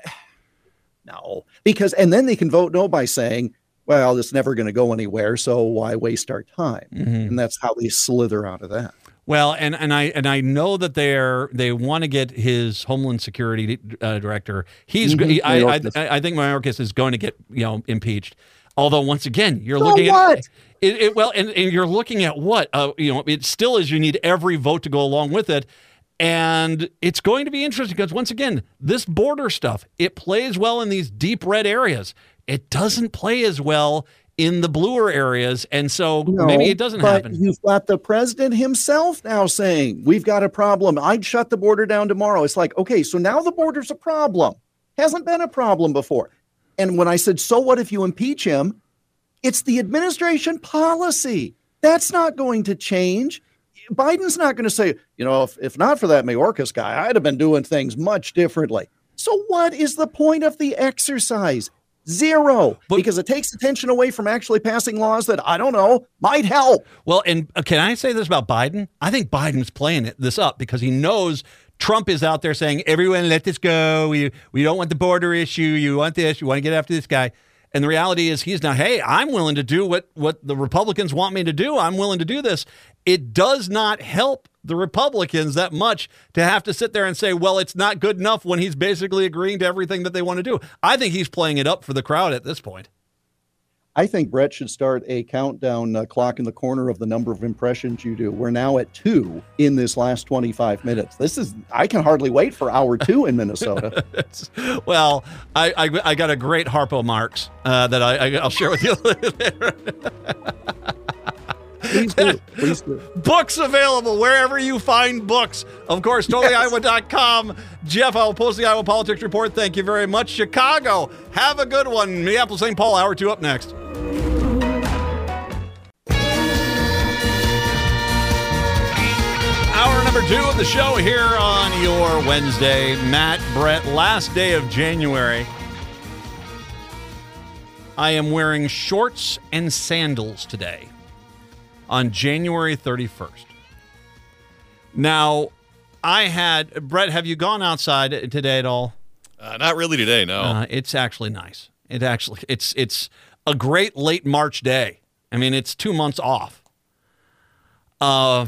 *sighs* no, because, and then they can vote no by saying, well, it's never going to go anywhere. So why waste our time? And that's how they slither out of that. Well, and, and I and I know that they're they want to get his Homeland Security uh, director. He's Mhm, he- I, I, I think Mayorkas is going to get you know impeached. Although once again, you're So looking what? at it, it. Well, and, and you're looking at what uh, you know. It still is. You need every vote to go along with it. And it's going to be interesting because once again, this border stuff, it plays well in these deep red areas. It doesn't play as well in the bluer areas. And so maybe it doesn't but happen. You've got the president himself now saying, We've got a problem. I'd shut the border down tomorrow. It's like, okay, so now the border's a problem. Hasn't been a problem before. And when I said, So what if you impeach him? It's the administration policy. That's not going to change. Biden's not going to say, you know, if, if not for that Mayorkas guy, I'd have been doing things much differently. So, what is the point of the exercise? Zero, But- because it takes attention away from actually passing laws that I don't know might help. Well, and uh, can I say this about Biden? I think Biden's playing it, this up because he knows Trump is out there saying, "Everyone, let this go. We we don't want the border issue. You want this. You want to get after this guy." And the reality is, he's now, hey, I'm willing to do what what the Republicans want me to do. I'm willing to do this. It does not help the Republicans that much to have to sit there and say, well, it's not good enough when he's basically agreeing to everything that they want to do. I think he's playing it up for the crowd at this point. I think Brett should start a countdown uh, clock in the corner of the number of impressions you do. We're now at two in this last 25 minutes. This is, I can hardly wait for hour two in Minnesota. *laughs* Well, I, I I got a great Harpo Marx uh, that I, I'll share with you *laughs* later. *laughs* Please do. Please do. Books available wherever you find books. Of course, totallyiowa.com. Jeff, I'll post the Iowa Politics Report. Thank you very much. Chicago, have a good one. Minneapolis, St. Paul, hour two up next. Hour number two of the show here on your Wednesday. Matt, Brett, last day of January. I am wearing shorts and sandals today on January 31st. Now, I had, Brett, have you gone outside today at all? Uh, not really today, no. Uh, it's actually nice. It actually, it's, it's a great late March day. I mean, it's two months off. Uh,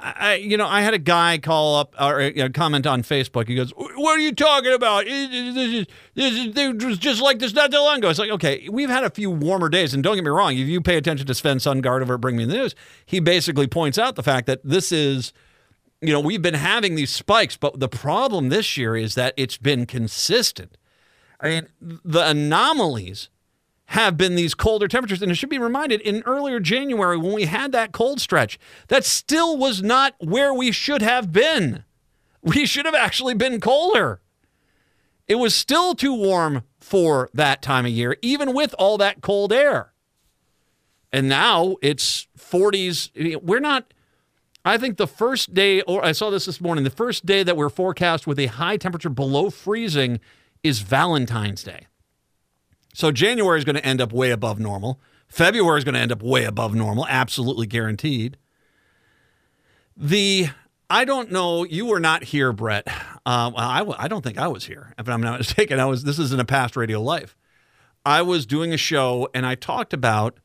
I, you know, I had a guy call up or uh, you know, comment on Facebook. He goes, "What are you talking about? This is, this is, it was just like this not that long ago." It's like, okay, we've had a few warmer days, and don't get me wrong. If you pay attention to Sven Sundgaard over at Bring Me the News, he basically points out the fact that this is, you know, we've been having these spikes, but the problem this year is that it's been consistent. I mean, the anomalies have been these colder temperatures. And it should be reminded in earlier January when we had that cold stretch, that still was not where we should have been. We should have actually been colder. It was still too warm for that time of year, even with all that cold air. And now it's 40s. We're not. I think the first day, or I saw this this morning, the first day that we're forecast with a high temperature below freezing is Valentine's Day. So January is going to end up way above normal. February is going to end up way above normal, absolutely guaranteed. The I don't know. You were not here, Brett. Well, I, I don't think I was here. If I'm not *laughs* mistaken, I was. This is in a past radio life. I was doing a show and I talked about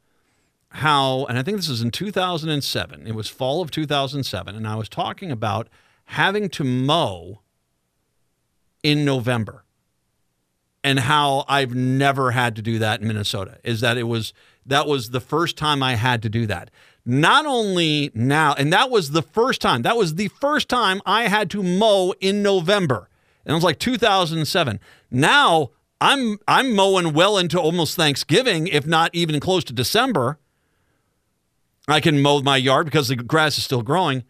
how, and I think this was in 2007. It was fall of 2007, and I was talking about having to mow in November and how I've never had to do that in Minnesota is that it was that was the first time I had to do that. Not only now, and that was the first time. That was the first time I had to mow in November. And it was like 2007. Now I'm I'm mowing well into almost Thanksgiving, if not even close to December. I can mow my yard because the grass is still growing.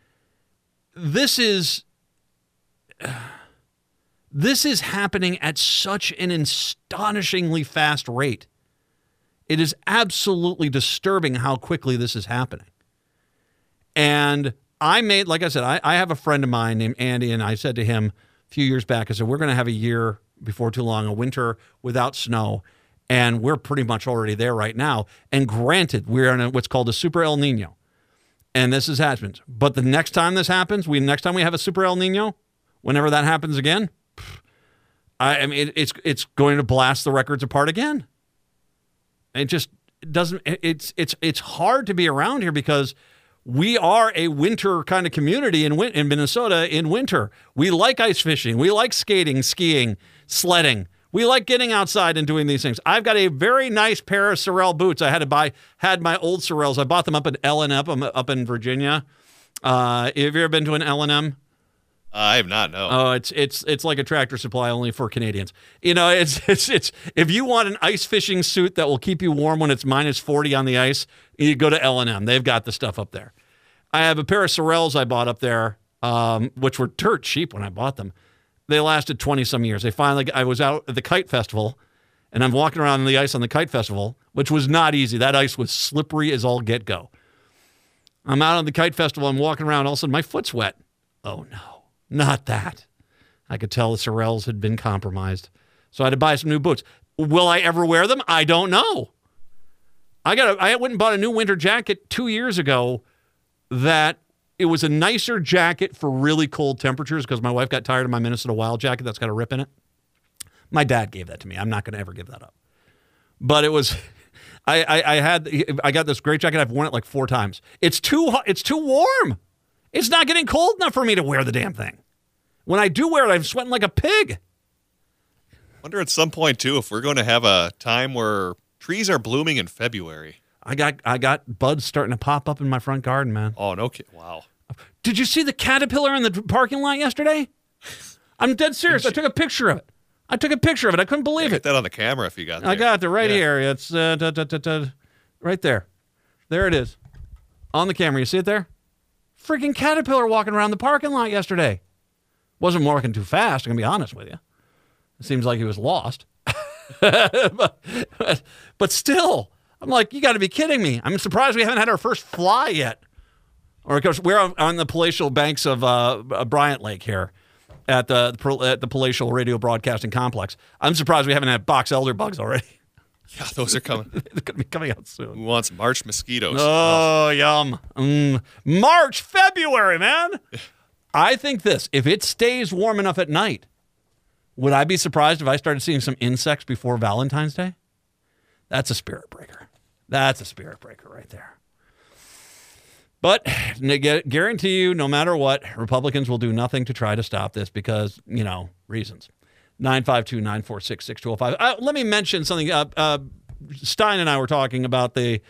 This is this is happening at such an astonishingly fast rate. It is absolutely disturbing how quickly this is happening. And I made, like I said, I, I have a friend of mine named Andy, and I said to him a few years back, I said, we're going to have a year before too long, a winter without snow. And we're pretty much already there right now. And granted, we're in a, what's called a super El Nino. And this has happened. But the next time this happens, we next time we have a super El Nino, whenever that happens again, I, mean, it, it's it's going to blast the records apart again. It just doesn't. It's it's it's hard to be around here because we are a winter kind of community in in Minnesota. In winter, we like ice fishing, we like skating, skiing, sledding. We like getting outside and doing these things. I've got a very nice pair of Sorel boots. I had to buy had my old Sorels. I bought them up at L and M up in Virginia. Uh, have you ever been to an L and M? I have not, no. Oh, it's it's it's like a tractor supply only for Canadians. You know, it's *laughs* it's it's if you want an ice fishing suit that will keep you warm when it's minus forty on the ice, you go to L and M. They've got the stuff up there. I have a pair of Sorels I bought up there, um, which were dirt cheap when I bought them. They lasted twenty some years. They finally, I was out at the kite festival, and I'm walking around on the ice on the kite festival, which was not easy. That ice was slippery as all get go. I'm out on the kite festival. I'm walking around. All of a sudden, my foot's wet. Oh no, not that. I could tell the Sorels had been compromised. So I had to buy some new boots. Will I ever wear them? I don't know. I got. A, I went and bought a new winter jacket two years ago. That it was a nicer jacket for really cold temperatures because my wife got tired of my Minnesota Wild jacket that's got a rip in it. My dad gave that to me. I'm not going to ever give that up. But it was. *laughs* I, I, I had I got this great jacket. I've worn it like four times. It's too. It's too warm. It's not getting cold enough for me to wear the damn thing. When I do wear it, I'm sweating like a pig. Wonder at some point too if we're going to have a time where trees are blooming in February. I got I got buds starting to pop up in my front garden, man. Oh no, kid! Wow. Did you see the caterpillar in the parking lot yesterday? I'm dead serious. I took a picture of it. I took a picture of it. I couldn't believe Get it. that on the camera if you got. I got it right Yeah. here. It's uh, da, da, da. Right there. There it is. On the camera. You see it there? Freaking caterpillar walking around the parking lot yesterday. Wasn't walking too fast, I'm going to be honest with you. It seems like he was lost. *laughs* but, but, but still, I'm like, you got to be kidding me. I'm surprised we haven't had our first fly yet. Or because we're on, on the palatial banks of uh, uh, Bryant Lake here at the at the palatial radio broadcasting complex. I'm surprised we haven't had box elder bugs already. *laughs* Yeah, those are coming. *laughs* They're going to be coming out soon. Who wants March mosquitoes? Oh, yum. Mm. March, February, man. I think this if it stays warm enough at night, would I be surprised if I started seeing some insects before Valentine's Day? That's a spirit breaker. That's a spirit breaker right there. But guarantee you, no matter what, Republicans will do nothing to try to stop this because, you know, reasons. 952 946 6205. Uh, Let me mention something. Uh, uh, Stein and I were talking about the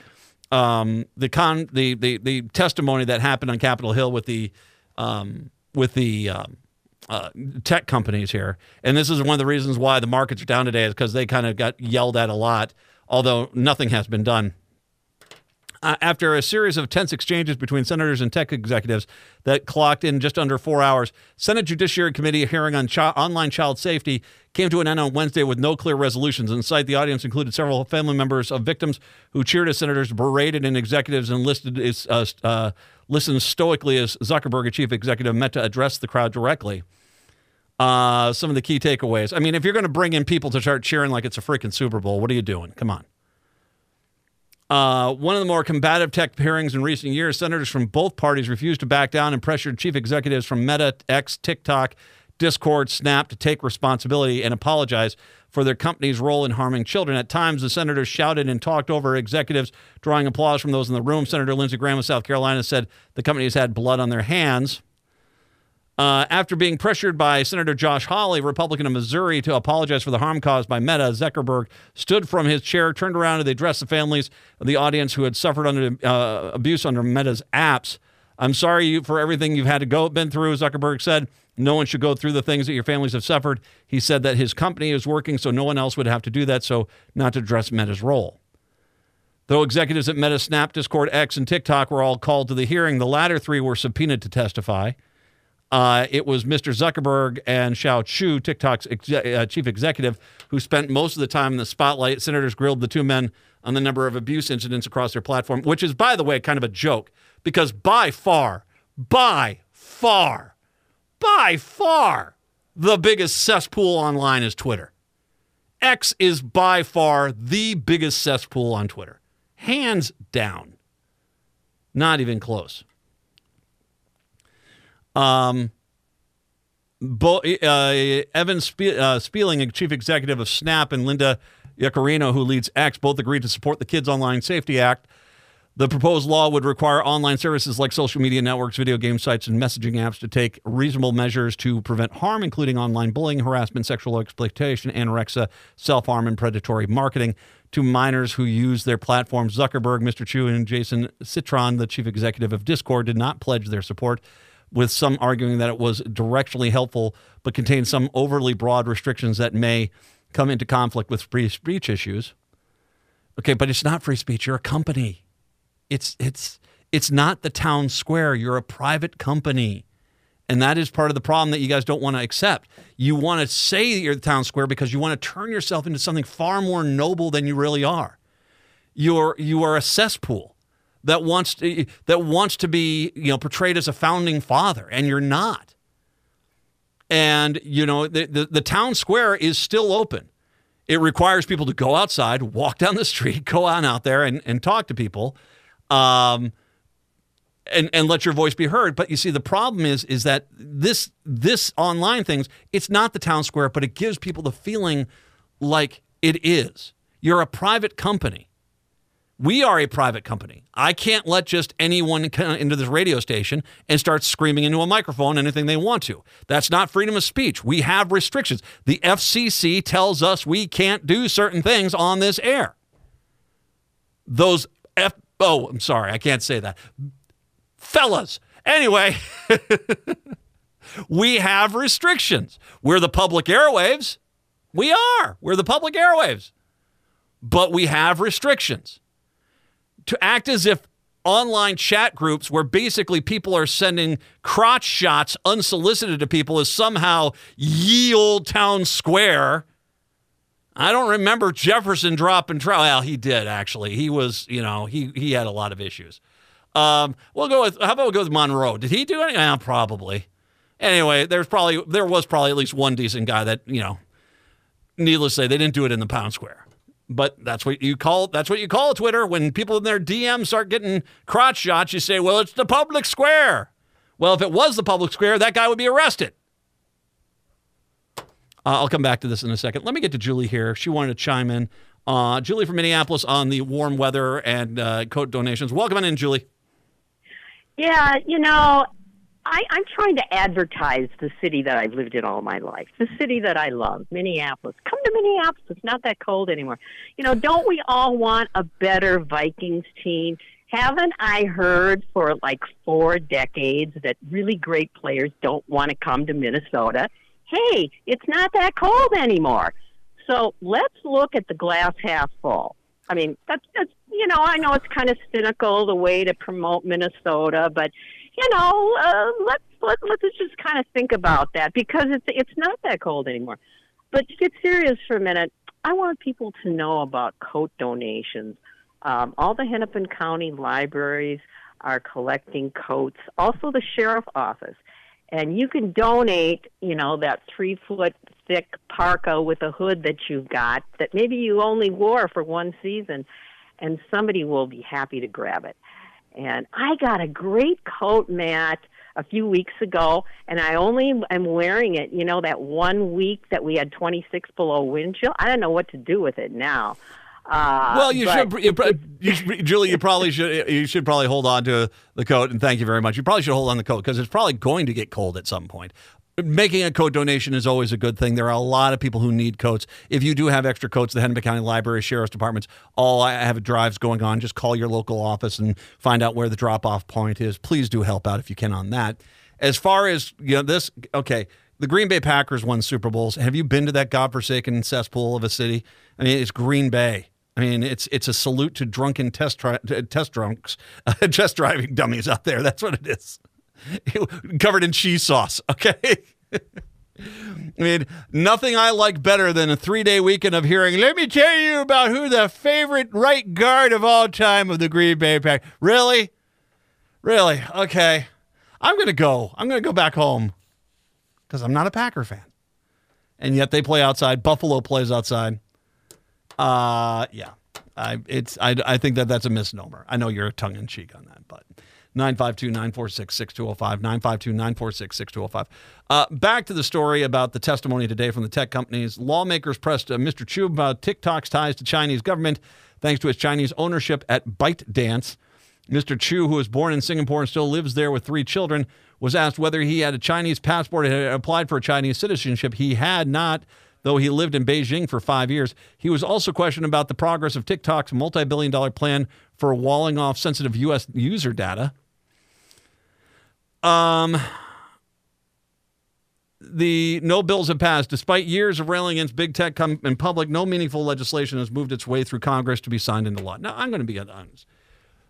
um, the con the, the the testimony that happened on Capitol Hill with the um, with the um, uh, tech companies here, and this is one of the reasons why the markets are down today is because they kind of got yelled at a lot, although nothing has been done. Uh, after a series of tense exchanges between senators and tech executives that clocked in just under four hours, Senate Judiciary Committee hearing on online child safety came to an end on Wednesday with no clear resolutions. In sight, the audience included several family members of victims who cheered as senators berated and executives and listed uh, uh, listened stoically as Zuckerberg, a chief executive, met to address the crowd directly. Uh, some of the key takeaways. I mean, if you're going to bring in people to start cheering like it's a freaking Super Bowl, what are you doing? Come on. Uh, one of the more combative tech hearings in recent years, senators from both parties refused to back down and pressured chief executives from Meta, X, TikTok, Discord, Snap to take responsibility and apologize for their company's role in harming children. At times, the senators shouted and talked over executives, drawing applause from those in the room. Senator Lindsey Graham of South Carolina said the companies had blood on their hands. Uh, after being pressured by Senator Josh Hawley, Republican of Missouri, to apologize for the harm caused by Meta, Zuckerberg stood from his chair, turned around, and addressed the families of the audience who had suffered under uh, abuse under Meta's apps. I'm sorry for everything you've had to go been through, Zuckerberg said. No one should go through the things that your families have suffered. He said that his company is working so no one else would have to do that, so not to address Meta's role. Though executives at Meta, Snap, Discord, X, and TikTok were all called to the hearing, the latter three were subpoenaed to testify. Uh, it was Mr. Zuckerberg and Shou Chew, TikTok's uh, chief executive, who spent most of the time in the spotlight. Senators grilled the two men on the number of abuse incidents across their platform, which is, by the way, kind of a joke because by far, by far, by far, the biggest cesspool online is Twitter. X is by far the biggest cesspool on Twitter, hands down. Not even close. Um, Bo- uh, Evan Spe- uh, Spieling, chief executive of Snap, and Linda Yaccarino, who leads X, both agreed to support the Kids Online Safety Act. The proposed law would require online services like social media networks, video game sites, and messaging apps to take reasonable measures to prevent harm, including online bullying, harassment, sexual exploitation, anorexia, self harm, and predatory marketing to minors who use their platforms. Zuckerberg, Mr. Chew, and Jason Citron, the chief executive of Discord, did not pledge their support with some arguing that it was directionally helpful but contained some overly broad restrictions that may come into conflict with free speech issues. Okay, but it's not free speech. You're a company. It's it's it's not the town square. You're a private company. And that is part of the problem that you guys don't want to accept. You want to say that you're the town square because you want to turn yourself into something far more noble than you really are. You're you are a cesspool that wants to that wants to be you know portrayed as a founding father, and you're not. And you know the, the, the town square is still open. It requires people to go outside, walk down the street, *laughs* go on out there, and, and talk to people, um, and and let your voice be heard. But you see, the problem is is that this this online things, it's not the town square, but it gives people the feeling like it is. You're a private company. We are a private company. I can't let just anyone come into this radio station and start screaming into a microphone anything they want to. That's not freedom of speech. We have restrictions. The FCC tells us we can't do certain things on this air. Those F oh, I'm sorry, I can't say that. Fellas. Anyway, *laughs* we have restrictions. We're the public airwaves. We are. We're the public airwaves. But we have restrictions. To act as if online chat groups where basically people are sending crotch shots unsolicited to people is somehow ye old town square. I don't remember Jefferson dropping trout. Well, he did actually. He was, you know, he he had a lot of issues. Um, we'll go with how about we go with Monroe? Did he do anything? Yeah, probably. Anyway, there's probably there was probably at least one decent guy that you know. Needless to say, they didn't do it in the pound square. But that's what you call that's what you call Twitter. When people in their DMs start getting crotch shots, you say, "Well, it's the public square." Well, if it was the public square, that guy would be arrested. Uh, I'll come back to this in a second. Let me get to Julie here. She wanted to chime in. Uh, Julie from Minneapolis on the warm weather and uh, coat donations. Welcome on in, Julie. Yeah, you know, I, I'm trying to advertise the city that I've lived in all my life, the city that I love, Minneapolis. Come to Minneapolis. It's not that cold anymore. You know, don't we all want a better Vikings team? Haven't I heard for like four decades that really great players don't want to come to Minnesota? Hey, it's not that cold anymore. So let's look at the glass half full. I mean, that's, that's you know, I know it's kind of cynical the way to promote Minnesota, but you know, uh, let's let, let's just kind of think about that because it's it's not that cold anymore. But to get serious for a minute, I want people to know about coat donations. Um, all the Hennepin County libraries are collecting coats. Also, the sheriff office, and you can donate. You know that three foot thick parka with a hood that you've got that maybe you only wore for one season, and somebody will be happy to grab it. And I got a great coat, Matt, a few weeks ago, and I only am wearing it, you know, that one week that we had 26 below wind chill. I don't know what to do with it now. Uh, Well, you but should, you, you should, Julie. You probably should. You should probably hold on to the coat. And thank you very much. You probably should hold on the coat because it's probably going to get cold at some point. Making a coat donation is always a good thing. There are a lot of people who need coats. If you do have extra coats, the Hennepin County Library, Sheriff's Departments, all I have drives going on. Just call your local office and find out where the drop off point is. Please do help out if you can on that. As far as you know, this okay. The Green Bay Packers won Super Bowls. Have you been to that godforsaken cesspool of a city? I mean, it's Green Bay. I mean, it's it's a salute to drunken test tri- uh, test drunks, *laughs* test driving dummies out there. That's what it is. *laughs* Covered in cheese sauce. Okay. *laughs* I mean, nothing I like better than a three day weekend of hearing, let me tell you about who the favorite right guard of all time of the Green Bay Pack. Really? Really? Okay. I'm going to go. I'm going to go back home because I'm not a Packer fan. And yet they play outside. Buffalo plays outside. Uh, yeah. I it's I, I think that that's a misnomer. I know you're tongue in cheek on that, but 952 946 6205. 952 946 6205. Uh, Back to the story about the testimony today from the tech companies. Lawmakers pressed uh, Mr. Chew about TikTok's ties to Chinese government thanks to its Chinese ownership at ByteDance. Mr. Chew, who was born in Singapore and still lives there with three children, was asked whether he had a Chinese passport and had applied for Chinese citizenship. He had not, though he lived in Beijing for five years. He was also questioned about the progress of TikTok's multi billion dollar plan for walling off sensitive U.S. user data. Um, the no bills have passed. Despite years of railing against big tech com- in public, no meaningful legislation has moved its way through Congress to be signed into law. Now, I'm going to be honest.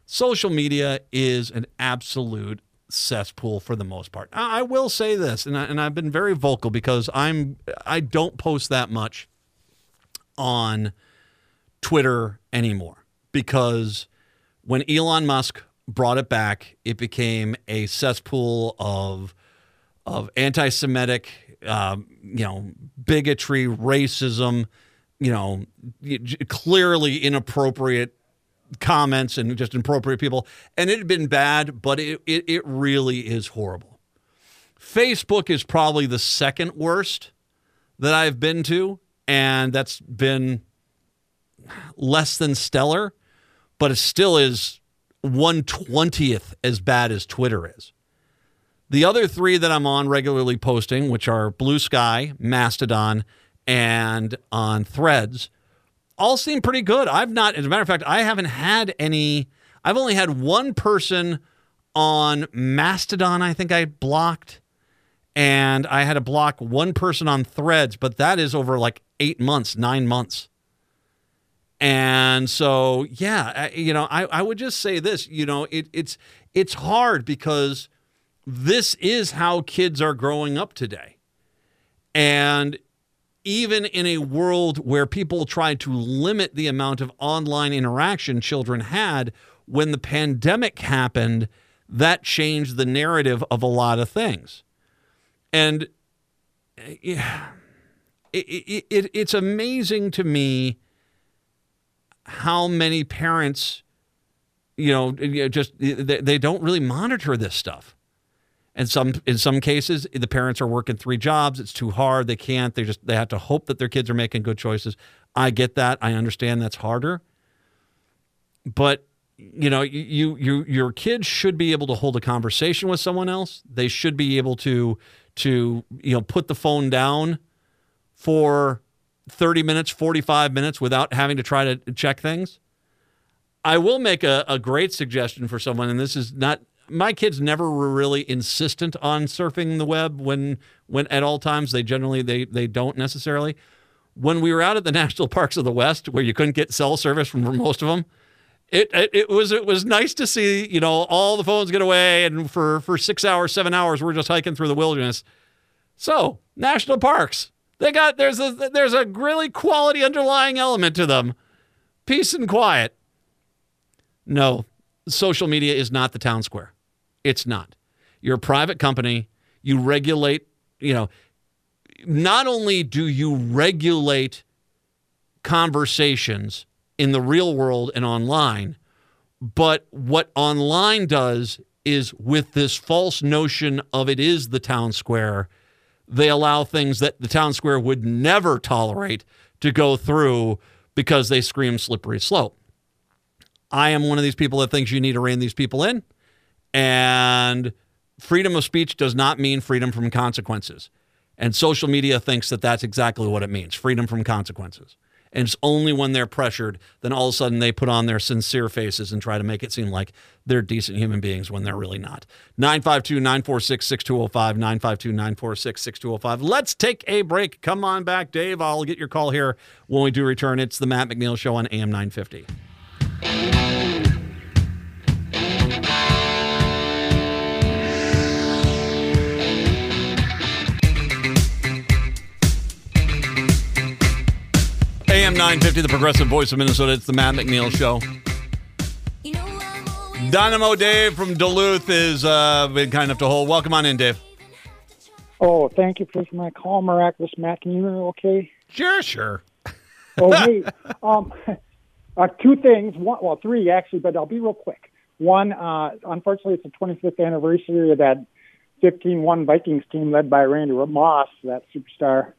Social media is an absolute cesspool for the most part. I, I will say this, and, I, and I've been very vocal because I'm I don't post that much on Twitter anymore because when Elon Musk brought it back, it became a cesspool of of anti-Semitic, um, you know, bigotry, racism, you know, clearly inappropriate comments and just inappropriate people. And it had been bad, but it, it, it really is horrible. Facebook is probably the second worst that I've been to, and that's been less than stellar, but it still is 120th as bad as Twitter is. The other three that I'm on regularly posting, which are Blue Sky, Mastodon, and on Threads, all seem pretty good. I've not, as a matter of fact, I haven't had any. I've only had one person on Mastodon, I think I blocked, and I had to block one person on Threads, but that is over like eight months, nine months. And so, yeah, you know, I, I would just say this, you know, it, it's it's hard because this is how kids are growing up today. And even in a world where people tried to limit the amount of online interaction children had, when the pandemic happened, that changed the narrative of a lot of things. And uh, yeah, it, it, it, it's amazing to me how many parents, you know, just they, don't really monitor this stuff. And some in some cases, the parents are working three jobs. It's too hard. They can't. They just they have to hope that their kids are making good choices. I get that. I understand that's harder. But you know, you you your kids should be able to hold a conversation with someone else. They should be able to to you know put the phone down for 30 minutes, 45 minutes without having to try to check things. I will make a, a great suggestion for someone, and this is not my kids never were really insistent on surfing the web when when at all times they generally they they don't necessarily. When we were out at the *laughs* national parks of the West, where you couldn't get cell service from most of them, it, it it was it was nice to see you know all the phones get away, and for for six hours, seven hours, we're just hiking through the wilderness. So national parks, they got there's a there's a really quality underlying element to them, peace and quiet. No, social media is not the town square. It's not. You're a private company. You regulate, you know, not only do you regulate conversations in the real world and online, but what online does is with this false notion of it is the town square, they allow things that the town square would never tolerate to go through because they scream slippery slope. I am one of these people that thinks you need to rein these people in. And freedom of speech does not mean freedom from consequences. And social media thinks that that's exactly what it means freedom from consequences. And it's only when they're pressured, then all of a sudden they put on their sincere faces and try to make it seem like they're decent human beings when they're really not. 952 946 6205, 952 946 6205. Let's take a break. Come on back, Dave. I'll get your call here when we do return. It's the Matt McNeil Show on AM 950. AM 950, the progressive voice of Minnesota. It's the Matt McNeil Show. Dynamo Dave from Duluth is uh, been kind enough to hold. Welcome on in, Dave. Oh, thank you for my call, Miraculous Matt. Can you hear me okay? Sure, sure. Oh, *laughs* hey, um, *laughs* uh, two things. One, well, three actually, but I'll be real quick. One, uh, unfortunately, it's the 25th anniversary of that 15-1 Vikings team led by Randy Moss, that superstar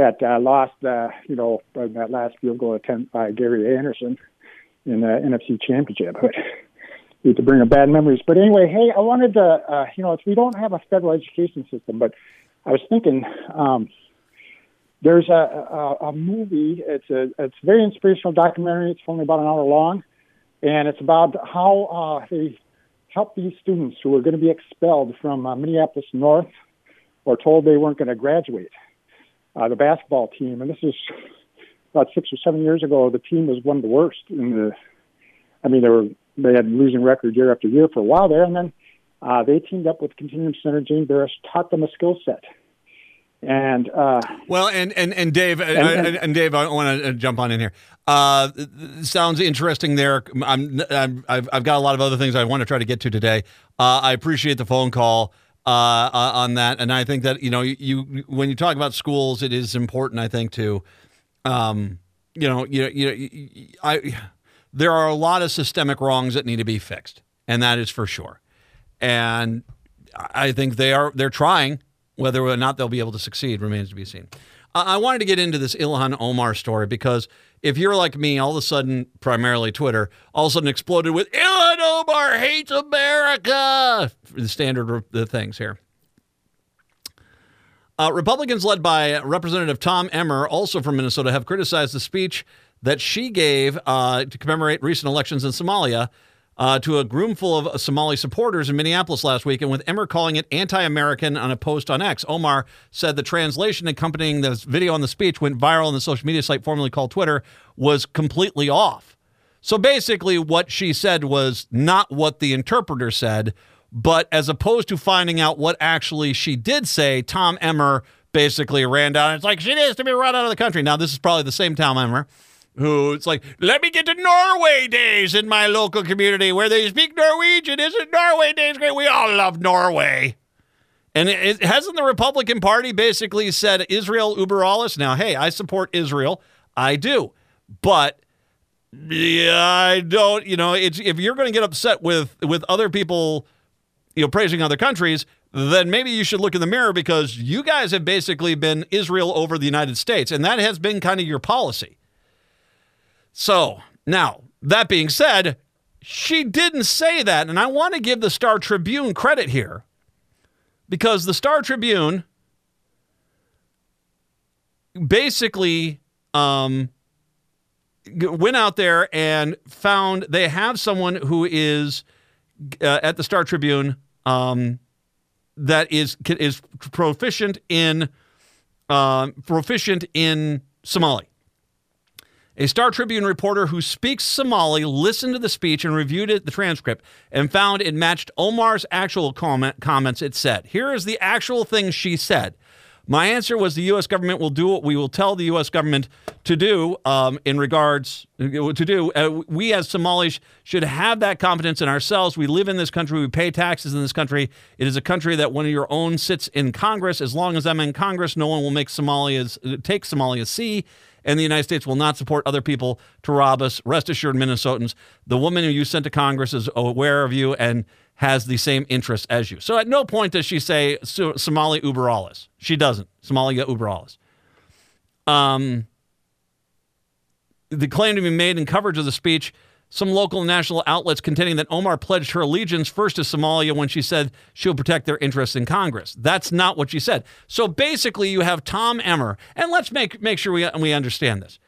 that uh, lost, uh, you know, by that last field goal attempt by Gary Anderson in the NFC Championship. But hate to bring up bad memories. But anyway, hey, I wanted to, uh, you know, we don't have a federal education system, but I was thinking um, there's a, a, a movie. It's a it's a very inspirational documentary. It's only about an hour long, and it's about how uh, they help these students who are going to be expelled from uh, Minneapolis North or told they weren't going to graduate. Uh, the basketball team, and this is about six or seven years ago. The team was one of the worst in the. I mean, they were they had losing record year after year for a while there, and then uh, they teamed up with Continuum Center. Jane Barris taught them a skill set, and uh, Well, and and and Dave, and, and- and, and Dave, I want to jump on in here. Uh, sounds interesting. There, I'm, I'm I've, I've got a lot of other things I want to try to get to today. Uh, I appreciate the phone call uh, uh, on that, and I think that you know you, when you talk about schools, it is important. I think to, um, you know, you you, you I there are a lot of systemic wrongs that need to be fixed, and that is for sure. And I think they are they're trying. Whether or not they'll be able to succeed remains to be seen. I I wanted to get into this Ilhan Omar story because if you're like me, all of a sudden, primarily Twitter, all of a sudden exploded with Ilhan Omar hates America. The standard of the things here. Uh, Republicans led by Representative Tom Emmer, also from Minnesota, have criticized the speech that she gave uh, to commemorate recent elections in Somalia uh, to a room full of Somali supporters in Minneapolis last week, and with Emmer calling it anti American on a post on X. Omar said the translation accompanying this video on the speech went viral on the social media site formerly called Twitter was completely off. So basically, what she said was not what the interpreter said, but as opposed to finding out what actually she did say, Tom Emmer basically ran down. It's like she needs to be run out of the country. Now, this is probably the same Tom Emmer who it's like, let me get to Norway days in my local community where they speak Norwegian. Isn't Norway days great? We all love Norway. And it, it hasn't the Republican Party basically said Israel uber alles? Now, hey, I support Israel. I do. But yeah, I don't, you know, if you're going to get upset with with other people, you know, praising other countries, then maybe you should look in the mirror because you guys have basically been Israel over the United States, and that has been kind of your policy. So, now, that being said, she didn't say that, and I want to give the Star Tribune credit here because the Star Tribune basically um, went out there and found they have someone who is uh, at the Star Tribune um, that is is proficient in um, proficient in Somali. A Star Tribune reporter who speaks Somali listened to the speech and reviewed it, the transcript and found it matched Omar's actual comment, comments. It said, Here is the actual thing she said. My answer was the U.S. government will do what we will tell the U.S. government to do um, in regards to do. Uh, we as Somalis should have that confidence in ourselves. We live in this country. We pay taxes in this country. It is a country that one of your own sits in Congress. As long as I'm in Congress, no one will make Somalia's take Somalia see and the United States will not support other people to rob us. Rest assured, Minnesotans, the woman who you sent to Congress is aware of you and has the same interests as you. So at no point does she say Somali uber alles. She doesn't. Somalia uber alles. Um, the claim to be made in coverage of the speech, some local and national outlets contending that Omar pledged her allegiance first to Somalia when she said she'll protect their interests in Congress. That's not what she said. So basically, you have Tom Emmer, and let's make make sure we we understand this.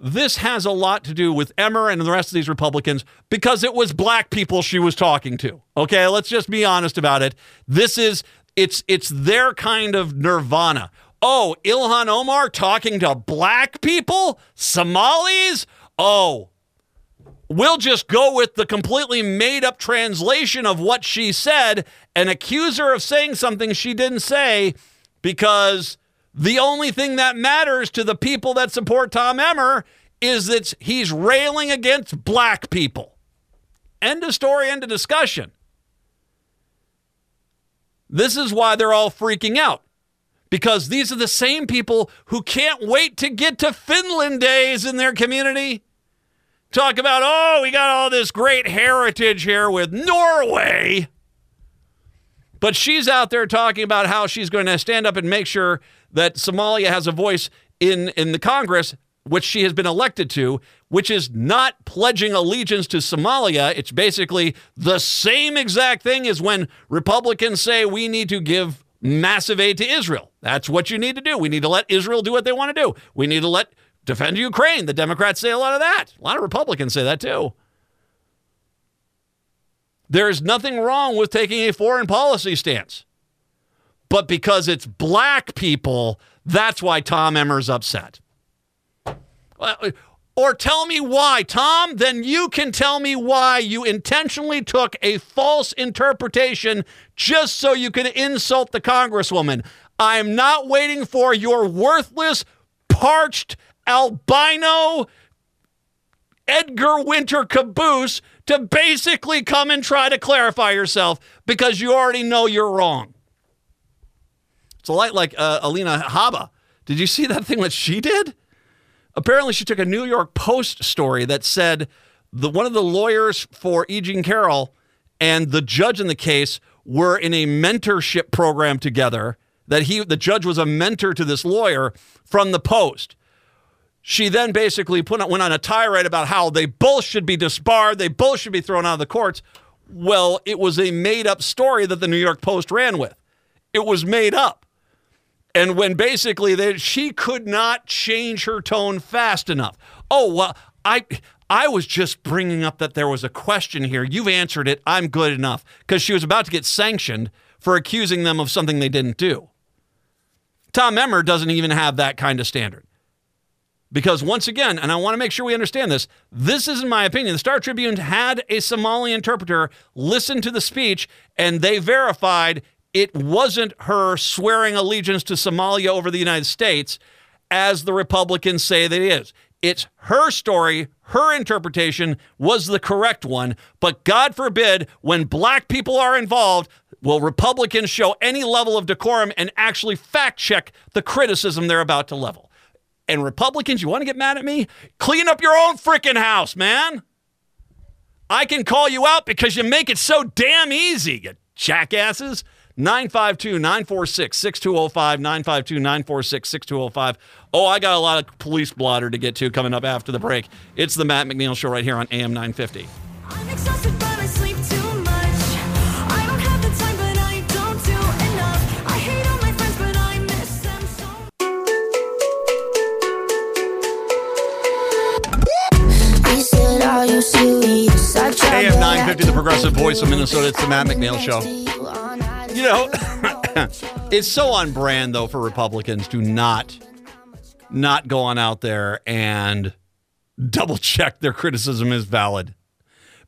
This has a lot to do with Emmer and the rest of these Republicans because it was black people she was talking to. Okay, let's just be honest about it. This is it's it's their kind of nirvana. Oh, Ilhan Omar talking to black people? Somalis? Oh, we'll just go with the completely made up translation of what she said and accuse her of saying something she didn't say because the only thing that matters to the people that support Tom Emmer is that he's railing against black people. End of story, end of discussion. This is why they're all freaking out. Because these are the same people who can't wait to get to Finland days in their community talk about, oh, we got all this great heritage here with Norway. But she's out there talking about how she's going to stand up and make sure that Somalia has a voice in, in the Congress, which she has been elected to, which is not pledging allegiance to Somalia. It's basically the same exact thing as when Republicans say we need to give massive aid to Israel. That's what you need to do. We need to let Israel do what they want to do. We need to let defend Ukraine. The Democrats say a lot of that. A lot of Republicans say that too. There's nothing wrong with taking a foreign policy stance. But because it's black people, that's why Tom Emmer's upset. Or tell me why, Tom. Then you can tell me why you intentionally took a false interpretation just so you could insult the Congresswoman. I'm not waiting for your worthless, parched, albino Edgar Winter caboose to basically come and try to clarify yourself because you already know you're wrong. It's a light like uh, Alina Habba. Did you see that thing that she did? Apparently, she took a New York Post story that said the one of the lawyers for E. Jean Carroll and the judge in the case were in a mentorship program together. That he, the judge, was a mentor to this lawyer from the Post. She then basically put went on a tirade about how they both should be disbarred, they both should be thrown out of the courts. Well, it was a made up story that the New York Post ran with. It was made up. And when basically they, she could not change her tone fast enough. Oh, well, I I was just bringing up that there was a question here. You've answered it. I'm good enough. Because she was about to get sanctioned for accusing them of something they didn't do. Tom Emmer doesn't even have that kind of standard. Because once again, and I want to make sure we understand this, this is in my opinion. The Star Tribune had a Somali interpreter listen to the speech, and they verified it wasn't her swearing allegiance to Somalia over the United States, as the Republicans say that it is. It's her story, her interpretation was the correct one. But God forbid, when black people are involved, will Republicans show any level of decorum and actually fact check the criticism they're about to level? And Republicans, you want to get mad at me? Clean up your own freaking house, man. I can call you out because you make it so damn easy, you jackasses. 952 946 6205. 952 946 6205. Oh, I got a lot of police blotter to get to coming up after the break. It's the Matt McNeil Show right here on AM 950. Are you serious? I tried AM to 950, the progressive voice of Minnesota. It's the Matt McNeil Show. you all night. You know, *laughs* it's so on brand though for Republicans to not not go on out there and double check their criticism is valid.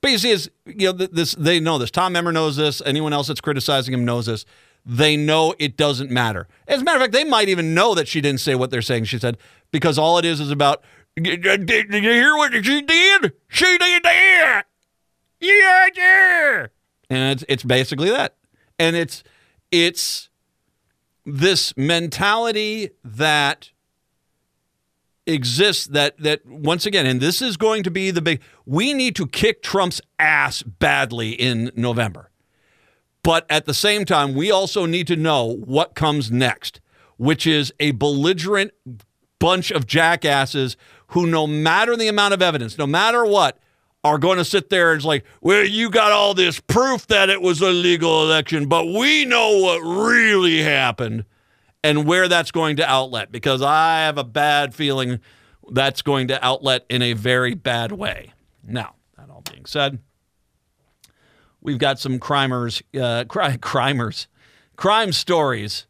But you see, is you know this they know this. Tom Emmer knows this. Anyone else that's criticizing him knows this. They know it doesn't matter. As a matter of fact, they might even know that she didn't say what they're saying. She said because all it is is about. Did, did- you hear what she did? She did that. Yeah, yeah. And it's it's basically that. And it's it's this mentality that exists that that once again and this is going to be the big we need to kick Trump's ass badly in November. But at the same time, we also need to know what comes next, which is a belligerent bunch of jackasses who, no matter the amount of evidence, no matter what, are going to sit there and it's like, well, you got all this proof that it was a legal election, but we know what really happened and where that's going to outlet because I have a bad feeling that's going to outlet in a very bad way. Now, that all being said, we've got some crimers, uh, cri- *laughs* crimers, crime stories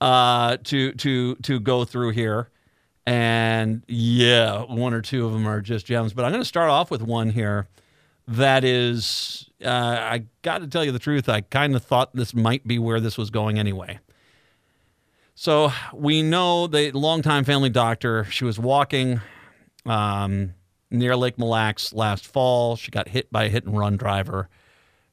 uh, to to to go through here, and yeah, one or two of them are just gems. But I'm going to start off with one here that is, uh, I got to tell you the truth, I kind of thought this might be where this was going anyway. So we know the longtime family doctor. She was walking um, near Lake Mille Lacs last fall. She got hit by a hit and run driver,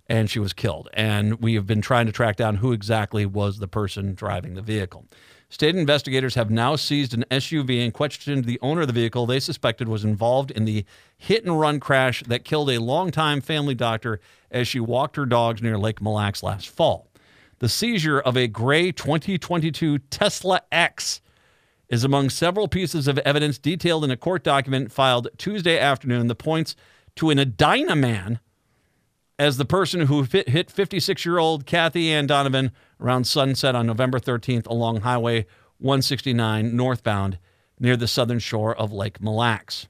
and she was killed. And we have been trying to track down who exactly was the person driving the vehicle. State investigators have now seized an SUV and questioned the owner of the vehicle they suspected was involved in the hit and run crash that killed a longtime family doctor as she walked her dogs near Lake Mille Lacs last fall. The seizure of a gray 2022 Tesla X is among several pieces of evidence detailed in a court document filed Tuesday afternoon. The points to an Edina man as the person who hit, hit 56 year old Kathy Ann Donovan around sunset on November 13th along Highway 169 northbound near the southern shore of Lake Mille Lacs.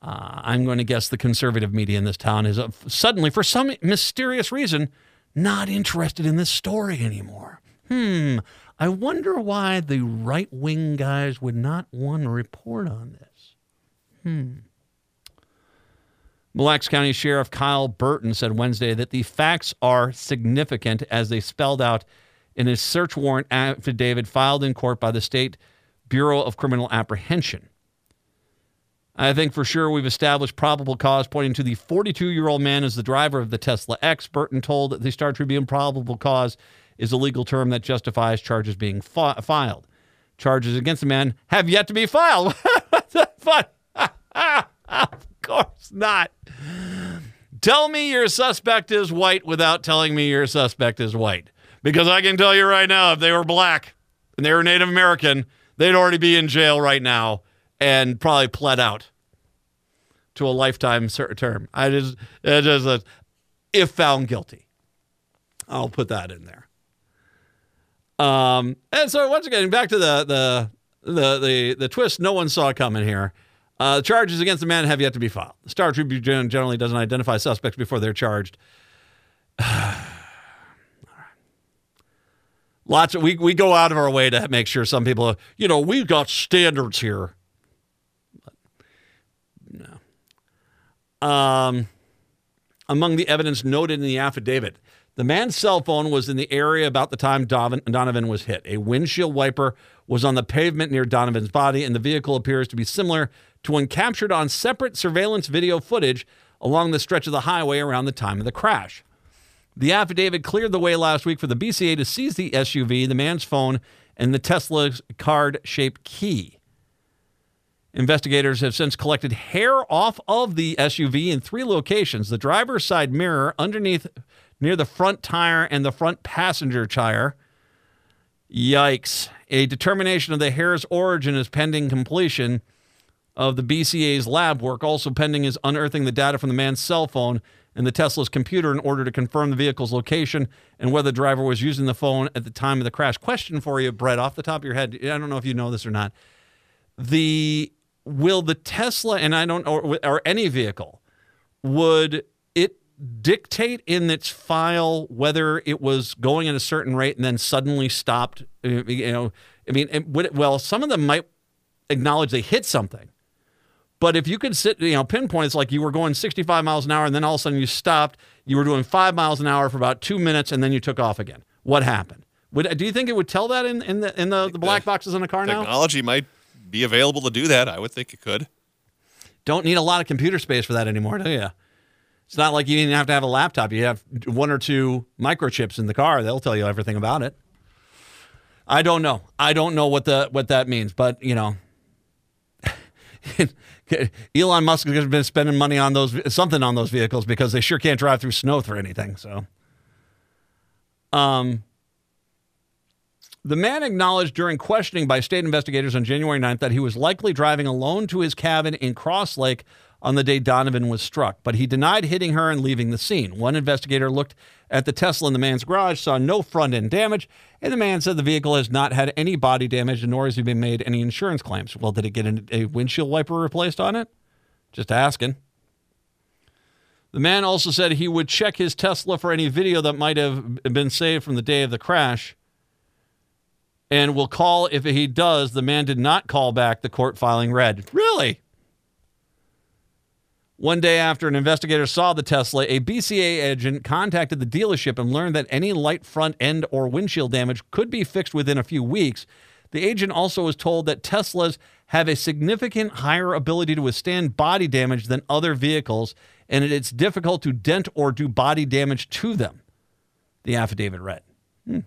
Uh, I'm going to guess the conservative media in this town is uh, suddenly, for some mysterious reason, not interested in this story anymore. Hmm, I wonder why the right wing guys would not want to report on this. Hmm. Mille Lacs County Sheriff Kyle Burton said Wednesday that the facts are significant as they spelled out in a search warrant affidavit filed in court by the State Bureau of Criminal Apprehension. I think for sure we've established probable cause pointing to the 42 year old man as the driver of the Tesla X. Burton told the Star Tribune probable cause is a legal term that justifies charges being fi- filed. Charges against the man have yet to be filed. *laughs* *laughs* course not. Tell me your suspect is white without telling me your suspect is white. Because I can tell you right now, if they were black and they were Native American, they'd already be in jail right now and probably pled out to a lifetime term. I just, it just uh, if found guilty, I'll put that in there. Um, and so once again, back to the the the the, the twist no one saw coming here. Uh, the charges against the man have yet to be filed. The Star Tribune generally doesn't identify suspects before they're charged. *sighs* Lots of we we go out of our way to make sure some people, you know, we've got standards here. No. Um, among the evidence noted in the affidavit, the man's cell phone was in the area about the time Donovan was hit. A windshield wiper was on the pavement near Donovan's body, and the vehicle appears to be similar to one captured on separate surveillance video footage along the stretch of the highway around the time of the crash. The affidavit cleared the way last week for the BCA to seize the SUV, the man's phone, and the Tesla's card shaped key. Investigators have since collected hair off of the SUV in three locations the driver's side mirror, underneath near the front tire, and the front passenger tire. Yikes. A determination of the hair's origin is pending completion of the BCA's lab work. Also pending is unearthing the data from the man's cell phone and the Tesla's computer in order to confirm the vehicle's location and whether the driver was using the phone at the time of the crash. Question for you, Brett, off the top of your head. I don't know if you know this or not. The will the Tesla and I don't or, or any vehicle would it dictate in its file whether it was going at a certain rate and then suddenly stopped? Uh, You know, I mean, would well, some of them might acknowledge they hit something. But if you could sit, you know, pinpoint, it's like you were going 65 miles an hour and then all of a sudden you stopped. You were doing five miles an hour for about two minutes and then you took off again. What happened? Would, do you think it would tell that in, in the in the, the black uh, boxes in a car now? Technology might be available to do that. I would think it could. Don't need a lot of computer space for that anymore, do you? It's not like you even have to have a laptop. You have one or two microchips in the car. They'll tell you everything about it. I don't know. I don't know what the what that means, but you know, *laughs* *laughs* Elon Musk has been spending money on those something on those vehicles because they sure can't drive through snow for anything. So, um, the man acknowledged during questioning by state investigators on January 9th that he was likely driving alone to his cabin in Cross Lake on the day Donovan was struck, but he denied hitting her and leaving the scene. One investigator looked at the Tesla in the man's garage, saw no front end damage, and the man said the vehicle has not had any body damage, nor has he been made any insurance claims. Well, did it get a windshield wiper replaced on it? Just asking. The man also said he would check his Tesla for any video that might have been saved from the day of the crash and will call if he does. The man did not call back, the court filing read. Really? One day after an investigator saw the Tesla, a BCA agent contacted the dealership and learned that any light front end or windshield damage could be fixed within a few weeks. The agent also was told that Teslas have a significant higher ability to withstand body damage than other vehicles, and it's difficult to dent or do body damage to them, the affidavit read. Hmm,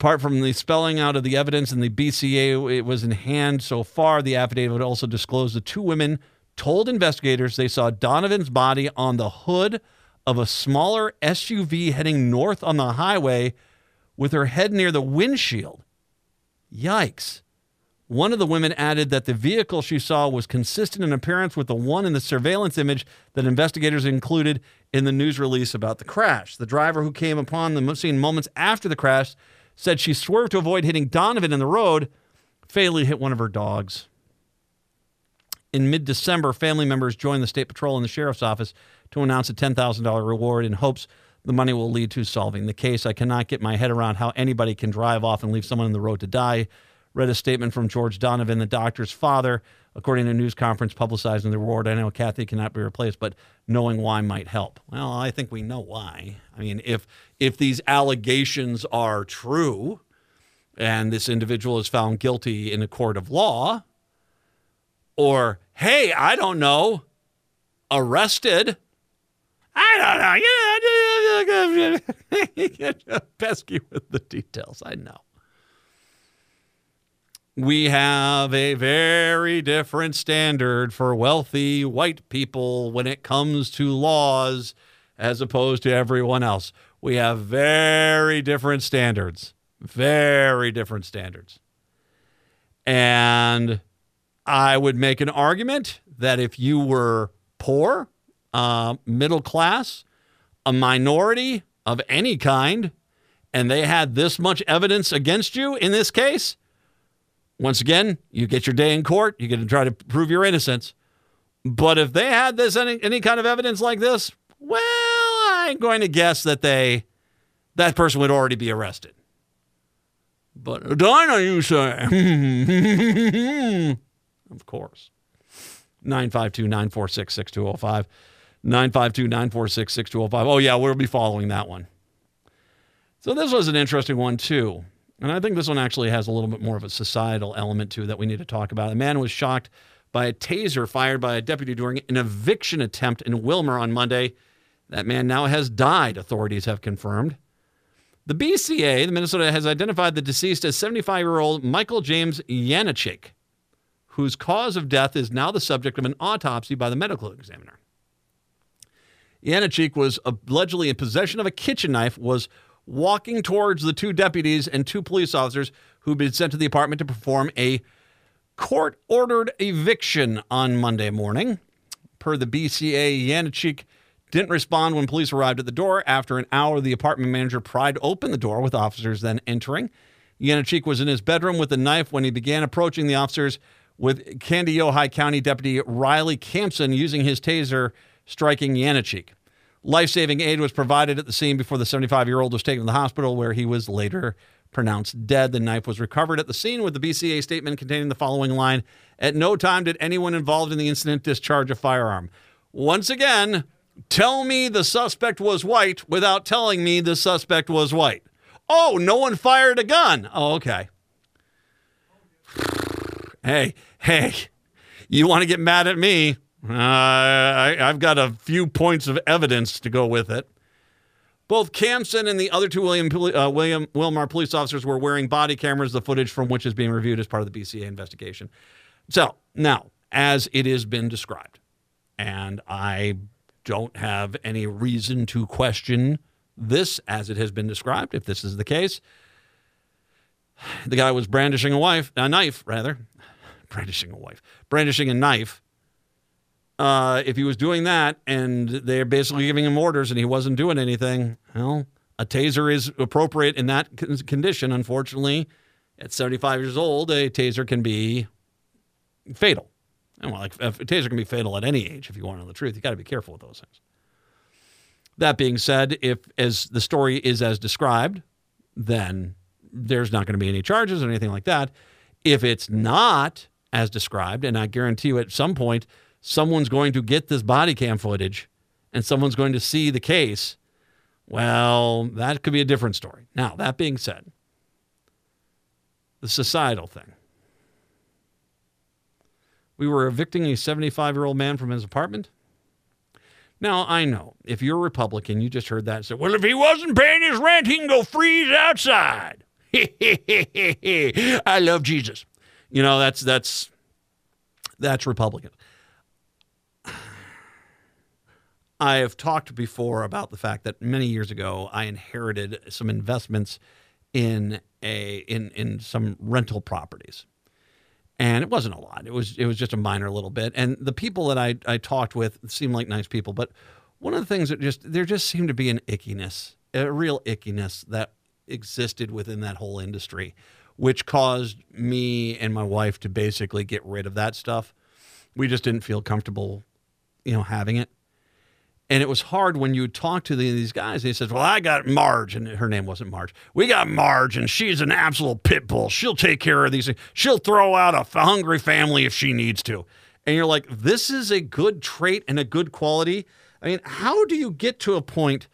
Apart from the spelling out of the evidence in the BCA, it was in hand so far. The affidavit also disclosed the two women told investigators they saw Donovan's body on the hood of a smaller SUV heading north on the highway with her head near the windshield. Yikes. One of the women added that the vehicle she saw was consistent in appearance with the one in the surveillance image that investigators included in the news release about the crash. The driver who came upon the scene moments after the crash said she swerved to avoid hitting Donovan in the road, fatally hit one of her dogs. In mid December, family members joined the state patrol and the sheriff's office to announce a $10,000 reward in hopes the money will lead to solving the case. I cannot get my head around how anybody can drive off and leave someone in the road to die. Read a statement from George Donovan, the doctor's father, according to a news conference publicizing the reward. I know Kathy cannot be replaced, but knowing why might help. Well, I think we know why. I mean, if if these allegations are true, and this individual is found guilty in a court of law, or hey, I don't know, arrested. I don't know. *laughs* You *laughs* pesky with the details. I know. We have a very different standard for wealthy white people when it comes to laws as opposed to everyone else. We have very different standards. Very different standards. And I would make an argument that if you were poor, uh, middle class, a minority of any kind, and they had this much evidence against you in this case, Once again, you get your day in court. You get to try to prove your innocence. But if they had this any, any kind of evidence like this, well, I'm going to guess that they that person would already be arrested. But Dinah, you say? *laughs* of course. 952 946 6205. 952 946 6205. Oh, yeah, we'll be following that one. So, this was an interesting one, too. And I think this one actually has a little bit more of a societal element, too, that we need to talk about. A man was shocked by a taser fired by a deputy during an eviction attempt in Willmar on Monday. That man now has died, authorities have confirmed. The BCA, the Minnesota, has identified the deceased as 75 year old Michael James Yanichik, whose cause of death is now the subject of an autopsy by the medical examiner. Yanichik was allegedly in possession of a kitchen knife, was walking towards the two deputies and two police officers who'd been sent to the apartment to perform a court ordered eviction on Monday morning. Per the BCA, Yanichik didn't respond when police arrived at the door. After an hour, the apartment manager pried open the door with officers then entering. Yanichik was in his bedroom with a knife when he began approaching the officers with Kandiyohi County Deputy Riley Campson using his taser, striking Yanichik. Life saving aid was provided at the scene before the 75 year old was taken to the hospital, where he was later pronounced dead. The knife was recovered at the scene with the BCA statement containing the following line At no time did anyone involved in the incident discharge a firearm. Once again, tell me the suspect was white without telling me the suspect was white. Oh, no one fired a gun. Oh, okay. *sighs* Hey, hey, you want to get mad at me? Uh, I, I've got a few points of evidence to go with it. Both Campson and the other two William, uh, William Willmar police officers were wearing body cameras, the footage from which is being reviewed as part of the BCA investigation. So, now, as it has been described, and I don't have any reason to question this as it has been described, if this is the case. The guy was brandishing a wife, a knife, rather. Brandishing a wife. Brandishing a knife. Uh, if he was doing that and they're basically giving him orders and he wasn't doing anything, well, a taser is appropriate in that condition. Unfortunately, at 75 years old, a taser can be fatal. And well, like a taser can be fatal at any age. If you want to know the truth, you got to be careful with those things. That being said, if as the story is as described, then there's not going to be any charges or anything like that. If it's not as described, and I guarantee you at some point someone's going to get this body cam footage and someone's going to see the case, well, that could be a different story. Now, that being said, the societal thing. We were evicting a 75 year old man from his apartment. Now, I know if you're a Republican, you just heard that and said, well, if he wasn't paying his rent, he can go freeze outside. *laughs* I love Jesus. You know, that's that's that's Republican. I have talked before about the fact that many years ago I inherited some investments in a in in some rental properties. And it wasn't a lot. It was it was just a minor little bit. And the people that I, I talked with seemed like nice people, but one of the things that just there just seemed to be an ickiness, a real ickiness that existed within that whole industry, which caused me and my wife to basically get rid of that stuff. We just didn't feel comfortable, you know, having it. And it was hard when you talk to the, these guys. He says, "Well, I got Marge, and her name wasn't Marge. We got Marge, and she's an absolute pit bull. She'll take care of these things. She'll throw out a hungry family if she needs to." And you're like, "This is a good trait and a good quality." I mean, how do you get to a point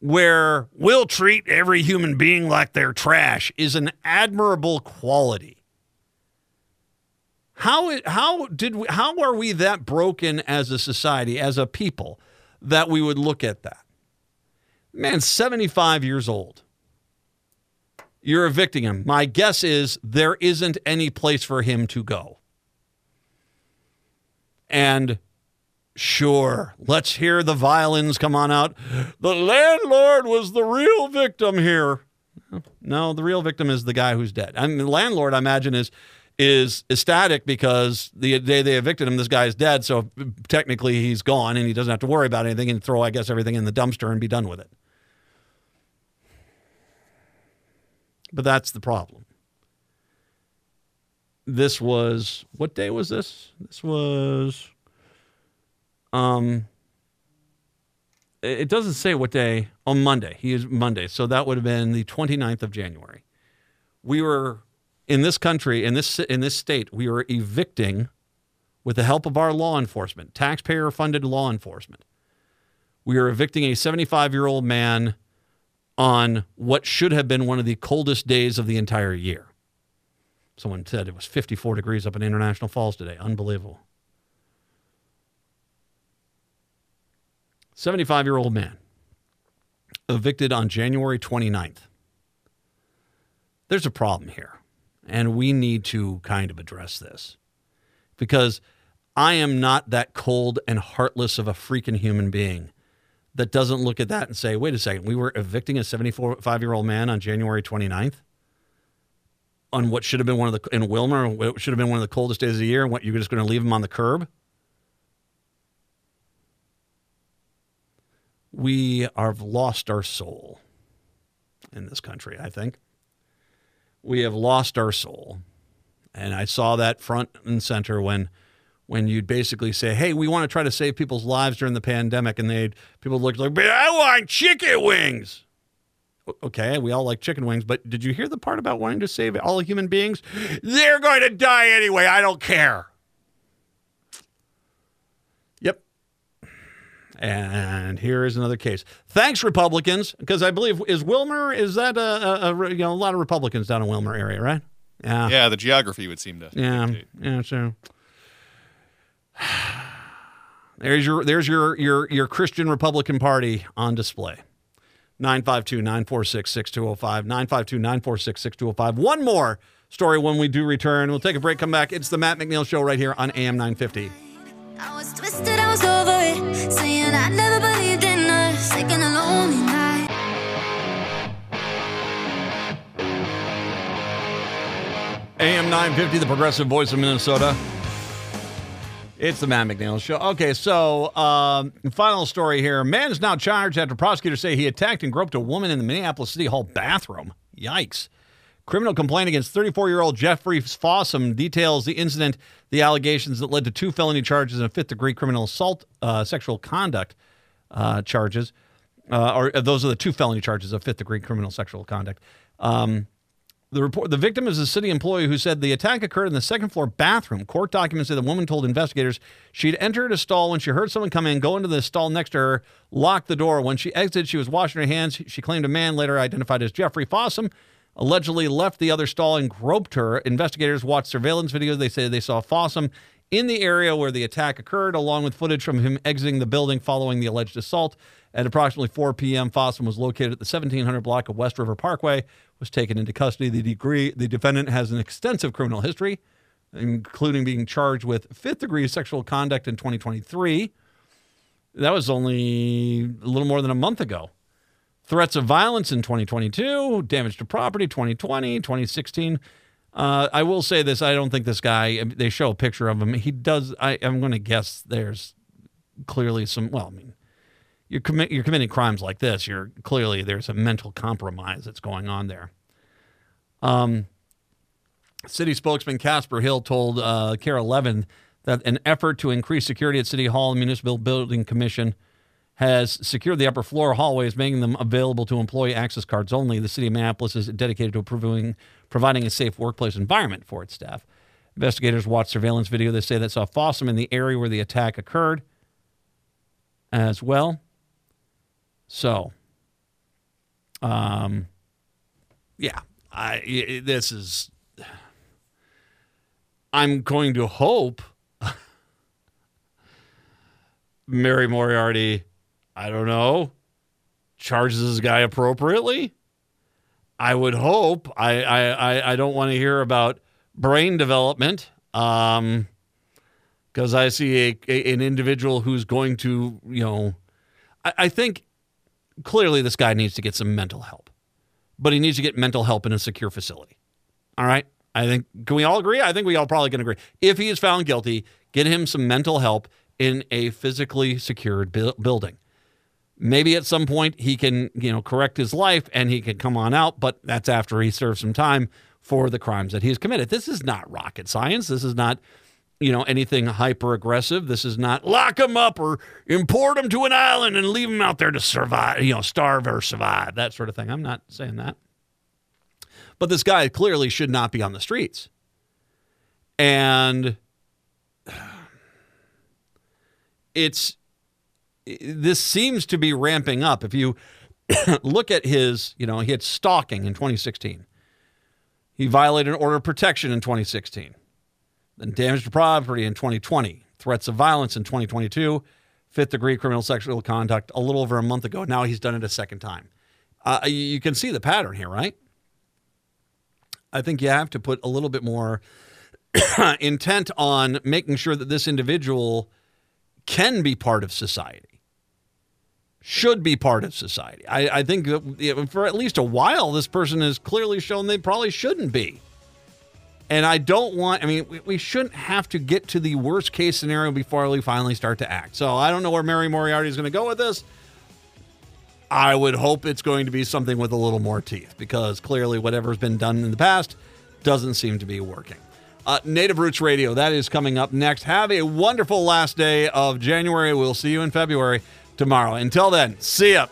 where we'll treat every human being like they're trash? Is an admirable quality. How how did we, how are we that broken as a society, as a people? That we would look at that. Man, 75 years old. You're evicting him. My guess is there isn't any place for him to go. And sure, let's hear the violins come on out. The landlord was the real victim here. No, the real victim is the guy who's dead. I mean, the landlord, I imagine, is is ecstatic because the day they evicted him, this guy is dead. So technically, he's gone and he doesn't have to worry about anything and throw, I guess, everything in the dumpster and be done with it. But that's the problem. this was what day was this? This was um it doesn't say what day on Monday. He is Monday. So that would have been the 29th of January. We were in this country, in this in this state, we are evicting with the help of our law enforcement, taxpayer funded law enforcement. We are evicting a 75-year-old man on what should have been one of the coldest days of the entire year. Someone said it was 54 degrees up in International Falls today. Unbelievable. 75 year old man evicted on January 29th. There's a problem here, and we need to kind of address this because I am not that cold and heartless of a freaking human being that doesn't look at that and say, wait a second, we were evicting a 75 year old man on January 29th on what should have been one of the, in Willmar, what should have been one of the coldest days of the year, and what you're just going to leave him on the curb? We have lost our soul in this country, I think. We have lost our soul. And I saw that front and center when when you'd basically say, "Hey, we want to try to save people's lives during the pandemic," and they people looked like, "But I want chicken wings." Okay, we all like chicken wings, but did you hear the part about wanting to save all human beings? They're going to die anyway. I don't care. And here is another case. Thanks, Republicans, because I believe is Willmar is that a, a, a you know a lot of Republicans down in Willmar area, right? Yeah. Yeah, the geography would seem to. Yeah, dictate. yeah. So *sighs* there's your there's your your your Christian Republican Party on display. 952-946-6205 952-946-6205 one more story when we do return we'll take a break come back it's the matt mcneil show right here on am 950 I was twisted, I was over it. Saying I never believed in us. Taking a lonely night. AM 950, the progressive voice of Minnesota. It's the Matt McNeil Show. Okay, so um, final story here. Man is now charged after prosecutors say he attacked and groped a woman in the Minneapolis City Hall bathroom. Yikes. Criminal complaint against 34 year old Jeffrey Fossum details the incident, the allegations that led to two felony charges and a fifth degree criminal assault, uh, sexual conduct uh, charges. Uh, or uh, those are the two felony charges of fifth degree criminal sexual conduct. Um, the report, the victim is a city employee who said the attack occurred in the second floor bathroom. Court documents say the woman told investigators she'd entered a stall when she heard someone come in, go into the stall next to her, lock the door. When she exited, she was washing her hands. She claimed a man, later identified as Jeffrey Fossum, allegedly left the other stall and groped her. Investigators watched surveillance videos. They say they saw Fossum in the area where the attack occurred, along with footage from him exiting the building following the alleged assault. At approximately 4 p.m., Fossum was located at the 1700 block of West River Parkway, was taken into custody. The degree, the defendant has an extensive criminal history, including being charged with fifth degree sexual conduct in 2023. That was only a little more than a month ago. Threats of violence in 2022, damage to property 2020, 2016. Uh, I will say this: I don't think this guy. They show a picture of him. He does. I, I'm going to guess there's clearly some. Well, I mean, you're commit, you're committing crimes like this. You're clearly there's a mental compromise that's going on there. Um, city spokesman Casper Hill told uh, KARE 11 that an effort to increase security at City Hall and Municipal Building Commission has secured the upper floor hallways, making them available to employee access cards only. The city of Minneapolis is dedicated to providing, a safe workplace environment for its staff. Investigators watched surveillance video. They say that saw Fossum in the area where the attack occurred as well. So, um, yeah, i- this is. I'm going to hope *laughs* Mary Moriarty, I don't know, charges this guy appropriately. I would hope. I I I, don't want to hear about brain development. Um, because I see a, a an individual who's going to, you know, I, I think clearly this guy needs to get some mental help, but he needs to get mental help in a secure facility. All right. I think, can we all agree? I think we all probably can agree. If he is found guilty, get him some mental help in a physically secured bu- building. Maybe at some point he can, you know, correct his life and he can come on out, but that's after he serves some time for the crimes that he's committed. This is not rocket science. This is not, you know, anything hyper aggressive. This is not lock him up or import him to an island and leave him out there to survive, you know, starve or survive, that sort of thing. I'm not saying that. But this guy clearly should not be on the streets. And *sighs* it's this seems to be ramping up. If you *coughs* look at his, you know, he had stalking in 2016. He violated an order of protection in 2016. Then damage to property in 2020. Threats of violence in 2022. Fifth degree criminal sexual conduct a little over a month ago. Now he's done it a second time. Uh, you- you can see the pattern here, right? I think you have to put a little bit more *coughs* intent on making sure that this individual can be part of society, should be part of society. I, I think for at least a while, this person has clearly shown they probably shouldn't be. And I don't want, I mean, we, we shouldn't have to get to the worst case scenario before we finally start to act. So I don't know where Mary Moriarty is going to go with this. I would hope it's going to be something with a little more teeth because clearly whatever's been done in the past doesn't seem to be working. Uh, Native Roots Radio, that is coming up next. Have a wonderful last day of January. We'll see you in February tomorrow. Until then, see ya.